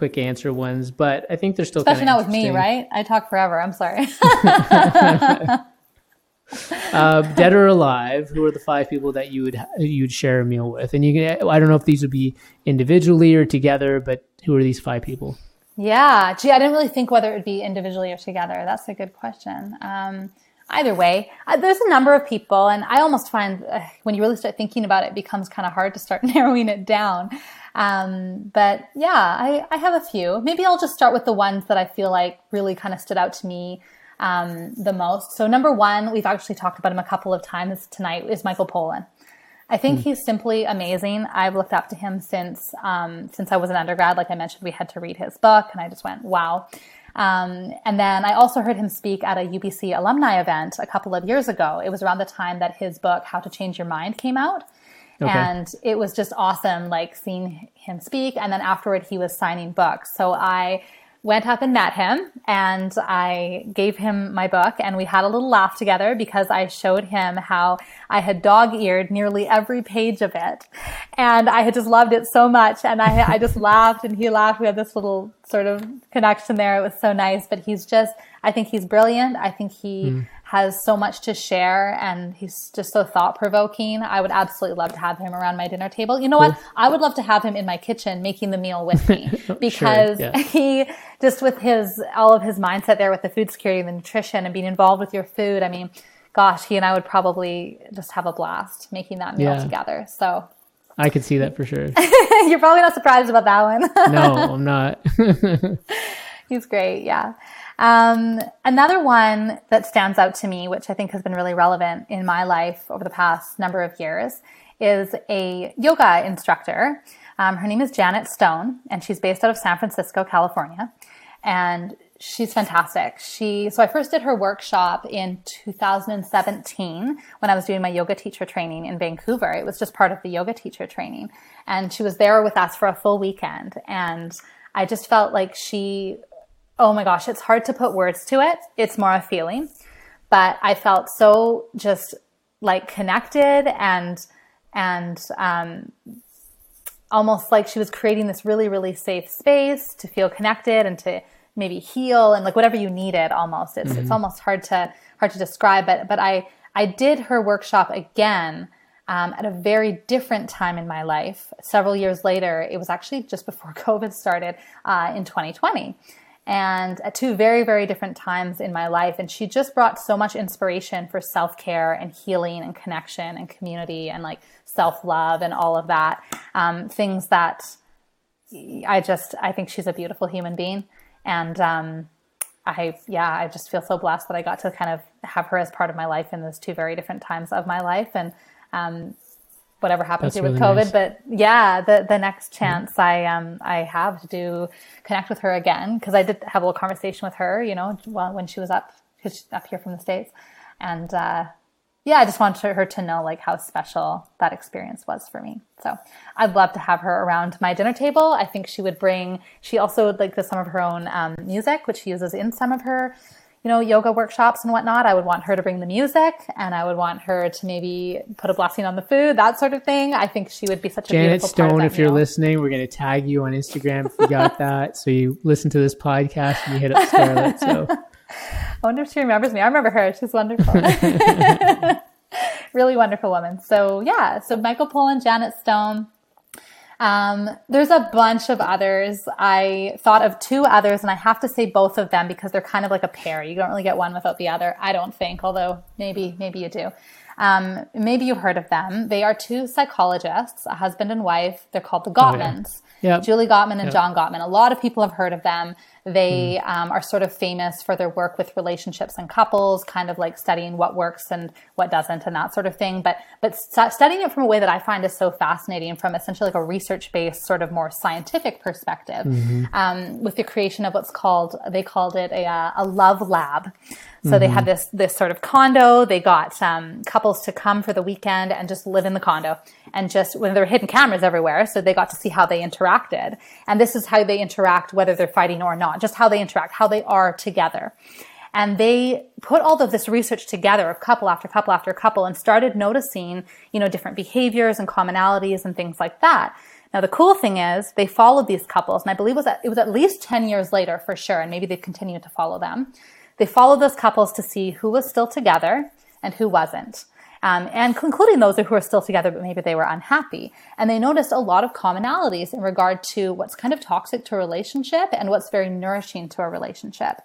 quick answer ones. But I think they're still especially not with me, right? I talk forever. I'm sorry. Uh, dead or alive, who are the five people that you would you'd share a meal with? And you can. I don't know if these would be individually or together, but who are these five people? Yeah, gee, I didn't really think whether it would be individually or together. That's a good question. Um, either way, uh, there's a number of people, and I almost find uh, when you really start thinking about it, it becomes kind of hard to start narrowing it down. Um, but yeah, I, I have a few. Maybe I'll just start with the ones that I feel like really kind of stood out to me um, the most. So number one, we've actually talked about him a couple of times tonight, is Michael Pollan. I think he's simply amazing. I've looked up to him since um, since I was an undergrad. Like I mentioned, we had to read his book, and I just went, "Wow!" Um, and then I also heard him speak at a UBC alumni event a couple of years ago. It was around the time that his book "How to Change Your Mind" came out, Okay. and it was just awesome, like seeing him speak. And then afterward, he was signing books. So I went up and met him and I gave him my book and we had a little laugh together because I showed him how I had dog eared nearly every page of it. And I had just loved it so much. And I, I just laughed and he laughed. We had this little sort of connection there. It was so nice, but he's just, I think he's brilliant. I think he hmm. Has so much to share and he's just so thought provoking. I would absolutely love to have him around my dinner table. You know what? I would love to have him in my kitchen making the meal with me because yeah. he just with his all of his mindset there with the food security and the nutrition and being involved with your food. I mean, gosh, he and I would probably just have a blast making that meal Yeah. together. So I could see that for sure. you're probably not surprised about that one. No, I'm not. He's great, yeah. Um, another one that stands out to me, which I think has been really relevant in my life over the past number of years, is a yoga instructor. Um, her name is Janet Stone, and she's based out of San Francisco, California. And she's fantastic. She so I first did her workshop in 2017 when I was doing my yoga teacher training in Vancouver. It was just part of the yoga teacher training, and she was there with us for a full weekend. And I just felt like she oh my gosh, it's hard to put words to it. It's more a feeling. But I felt so just like connected and and um, almost like she was creating this really really safe space to feel connected and to maybe heal and like whatever you needed almost. It's it's almost hard to hard to describe. But but I I did her workshop again um, at a very different time in my life. Several years later it was actually just before COVID started uh, in 2020 and at two very very different times in my life. And she just brought so much inspiration for self-care and healing and connection and community and like self-love and all of that. Um, things that i just i think she's a beautiful human being. And um, i yeah i just feel so blessed that i got to kind of have her as part of my life in those two very different times of my life. And um, whatever happens That's here with really COVID. nice. But yeah, the the next chance I um I have to do connect with her again because I did have a little conversation with her, you know, while, when she was up she's up here from the states, and uh, yeah, I just wanted her to know like how special that experience was for me. So I'd love to have her around my dinner table. I think she would bring. She also like does some of her own um, music, which she uses in some of her you know, yoga workshops and whatnot, I would want her to bring the music and I would want her to maybe put a blessing on the food, that sort of thing. I think she would be such a Janet beautiful part of Stone, if you're listening, we're going to tag you on Instagram if you got that. So you listen to this podcast and you hit up Scarlett. So I wonder if she remembers me. I remember her. She's wonderful. really wonderful woman. So yeah, so Michael Pollan, Janet Stone. Um, there's a bunch of others. I thought of two others, and I have to say both of them because they're kind of like a pair. You don't really get one without the other, I don't think. Although maybe maybe you do. Um, maybe you heard of them. They are two psychologists, a husband and wife. They're called the Gottmans. Oh, yeah. Yep. Julie Gottman and Yep. John Gottman. A lot of people have heard of them. They um, are sort of famous for their work with relationships and couples, kind of like studying what works and what doesn't, and that sort of thing. But but stu- studying it from a way that I find is so fascinating, from essentially like a research based, sort of more scientific perspective, um, with the creation of what's called they called it a uh, a love lab. So they had this this sort of condo. They got um, couples to come for the weekend and just live in the condo, and just when there were hidden cameras everywhere, so they got to see how they interacted. And this is how they interact, whether they're fighting or not, just how they interact, how they are together. And they put all of this research together couple after couple after couple and started noticing, you know, different behaviors and commonalities and things like that. Now, the cool thing is they followed these couples, and I believe it was at, it was at least 10 years later for sure, and maybe they continued to follow them. They followed those couples to see who was still together and who wasn't. Um, and including those who were still together, but maybe they were unhappy. And they noticed a lot of commonalities in regard to what's kind of toxic to a relationship and what's very nourishing to a relationship.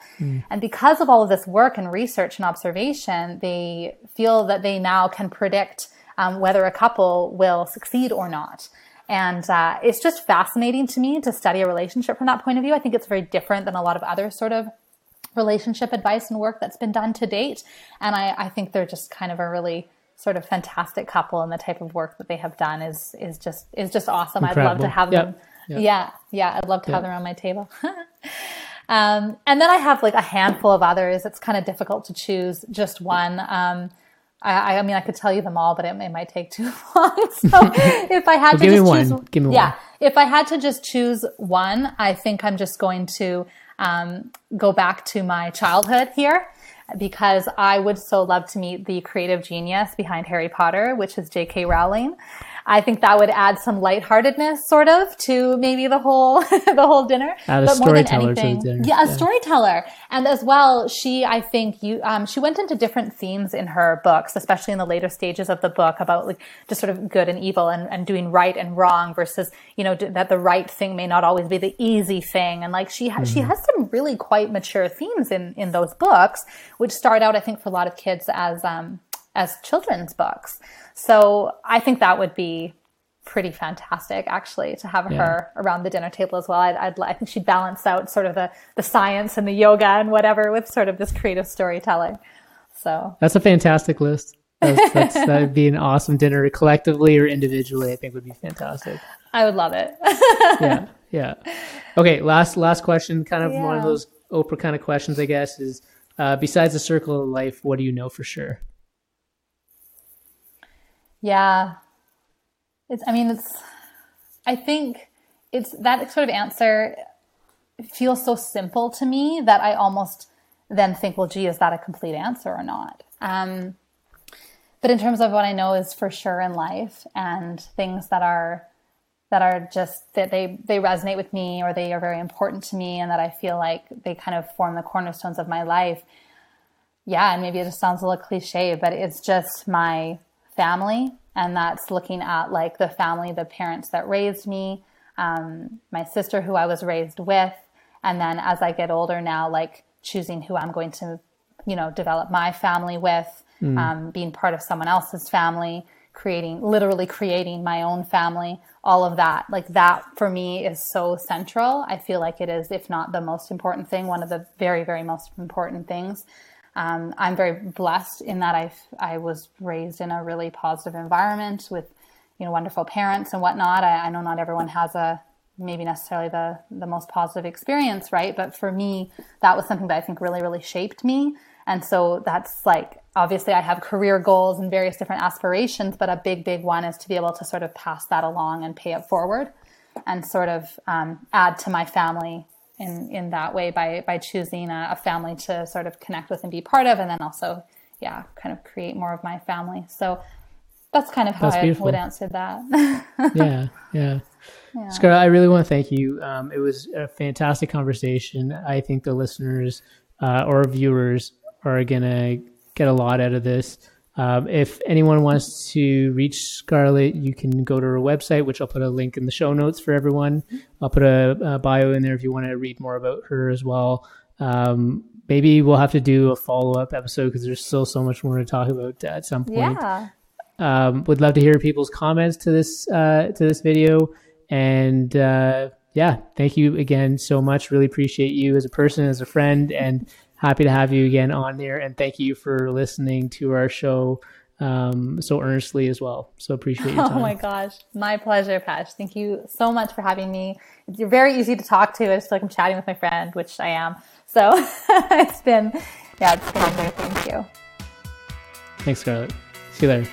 And because of all of this work and research and observation, they feel that they now can predict um, whether a couple will succeed or not. And uh, it's just fascinating to me to study a relationship from that point of view. I think it's very different than a lot of other sort of relationship advice and work that's been done to date. And I, I think they're just kind of a really sort of fantastic couple and the type of work that they have done is is just is just awesome. I'd love to have Yep. them. Yep. Yeah, yeah, I'd love to have them on my table. um, and then I have like a handful of others. It's kind of difficult to choose just one. Um, I, I mean, I could tell you them all, but it, it might take too long. So if I had to give me just one. choose, Give me yeah, one. if I had to just choose one, I think I'm just going to um, go back to my childhood here because I would so love to meet the creative genius behind Harry Potter, which is J.K. Rowling. I think that would add some lightheartedness, sort of, to maybe the whole the whole dinner. Add a But more than storyteller to the anything- dinner. Yeah, a Yeah. storyteller, and as well, she I think you um, she went into different themes in her books, especially in the later stages of the book about like just sort of good and evil and, and doing right and wrong versus you know d- that the right thing may not always be the easy thing, and like she ha- she Mm-hmm. has some really quite mature themes in in those books, which start out I think for a lot of kids as um, as children's books. So I think that would be pretty fantastic actually to have her around the dinner table as well. I'd, I'd, I think she'd balance out sort of the, the science and the yoga and whatever with sort of this creative storytelling. So That's a fantastic list. That's, that's, that'd be an awesome dinner collectively or individually. I think would be fantastic. I would love it. Yeah, yeah. Okay, last last question. Kind of one of those Oprah kind of questions, I guess. Is uh, besides the circle of life, what do you know for sure? Yeah. It's, I mean, it's, I think it's that sort of answer feels so simple to me that I almost then think, well, gee, is that a complete answer or not? Um, but in terms of what I know is for sure in life and things that are, that are just that they they resonate with me or they are very important to me and that I feel like they kind of form the cornerstones of my life. Yeah, and maybe it just sounds a little cliche, but it's just my family, and that's looking at like the family, the parents that raised me, um, my sister who I was raised with, and then as I get older now, like choosing who I'm going to, you know, develop my family with, um, being part of someone else's family, creating, literally creating my own family, all of that. Like that for me is so central. I feel like it is, if not the most important thing, one of the very, very most important things. Um, I'm very blessed in that I I was raised in a really positive environment with you know wonderful parents and whatnot. I, I know not everyone has a maybe necessarily the the most positive experience, right? But for me, that was something that I think really really shaped me. And so that's like obviously I have career goals and various different aspirations, but a big big one is to be able to sort of pass that along and pay it forward, and sort of um, add to my family in in that way by by choosing a, a family to sort of connect with and be part of, and then also yeah, kind of create more of my family. So that's kind of how That's I beautiful. would answer that. yeah, yeah. Scarlett, I really want to thank you. Um, it was a fantastic conversation. I think the listeners uh, or viewers are gonna get a lot out of this. Um, if anyone wants to reach Scarlett, you can go to her website, which I'll put a link in the show notes for everyone. I'll put a, a bio in there if you want to read more about her as well. Um, maybe we'll have to do a follow up episode because there's still so much more to talk about at some point. Yeah. Um, would love to hear people's comments to this uh, to this video, and uh, yeah, thank you again so much. Really appreciate you as a person, as a friend, and happy to have you again on here. And thank you for listening to our show um, so earnestly as well. So appreciate your time. Oh my gosh, my pleasure, Pash. Thank you so much for having me. You're very easy to talk to. I just feel like I'm chatting with my friend, which I am. So it's been, yeah, it's been great. Thank you. Thanks, Scarlett. See you later.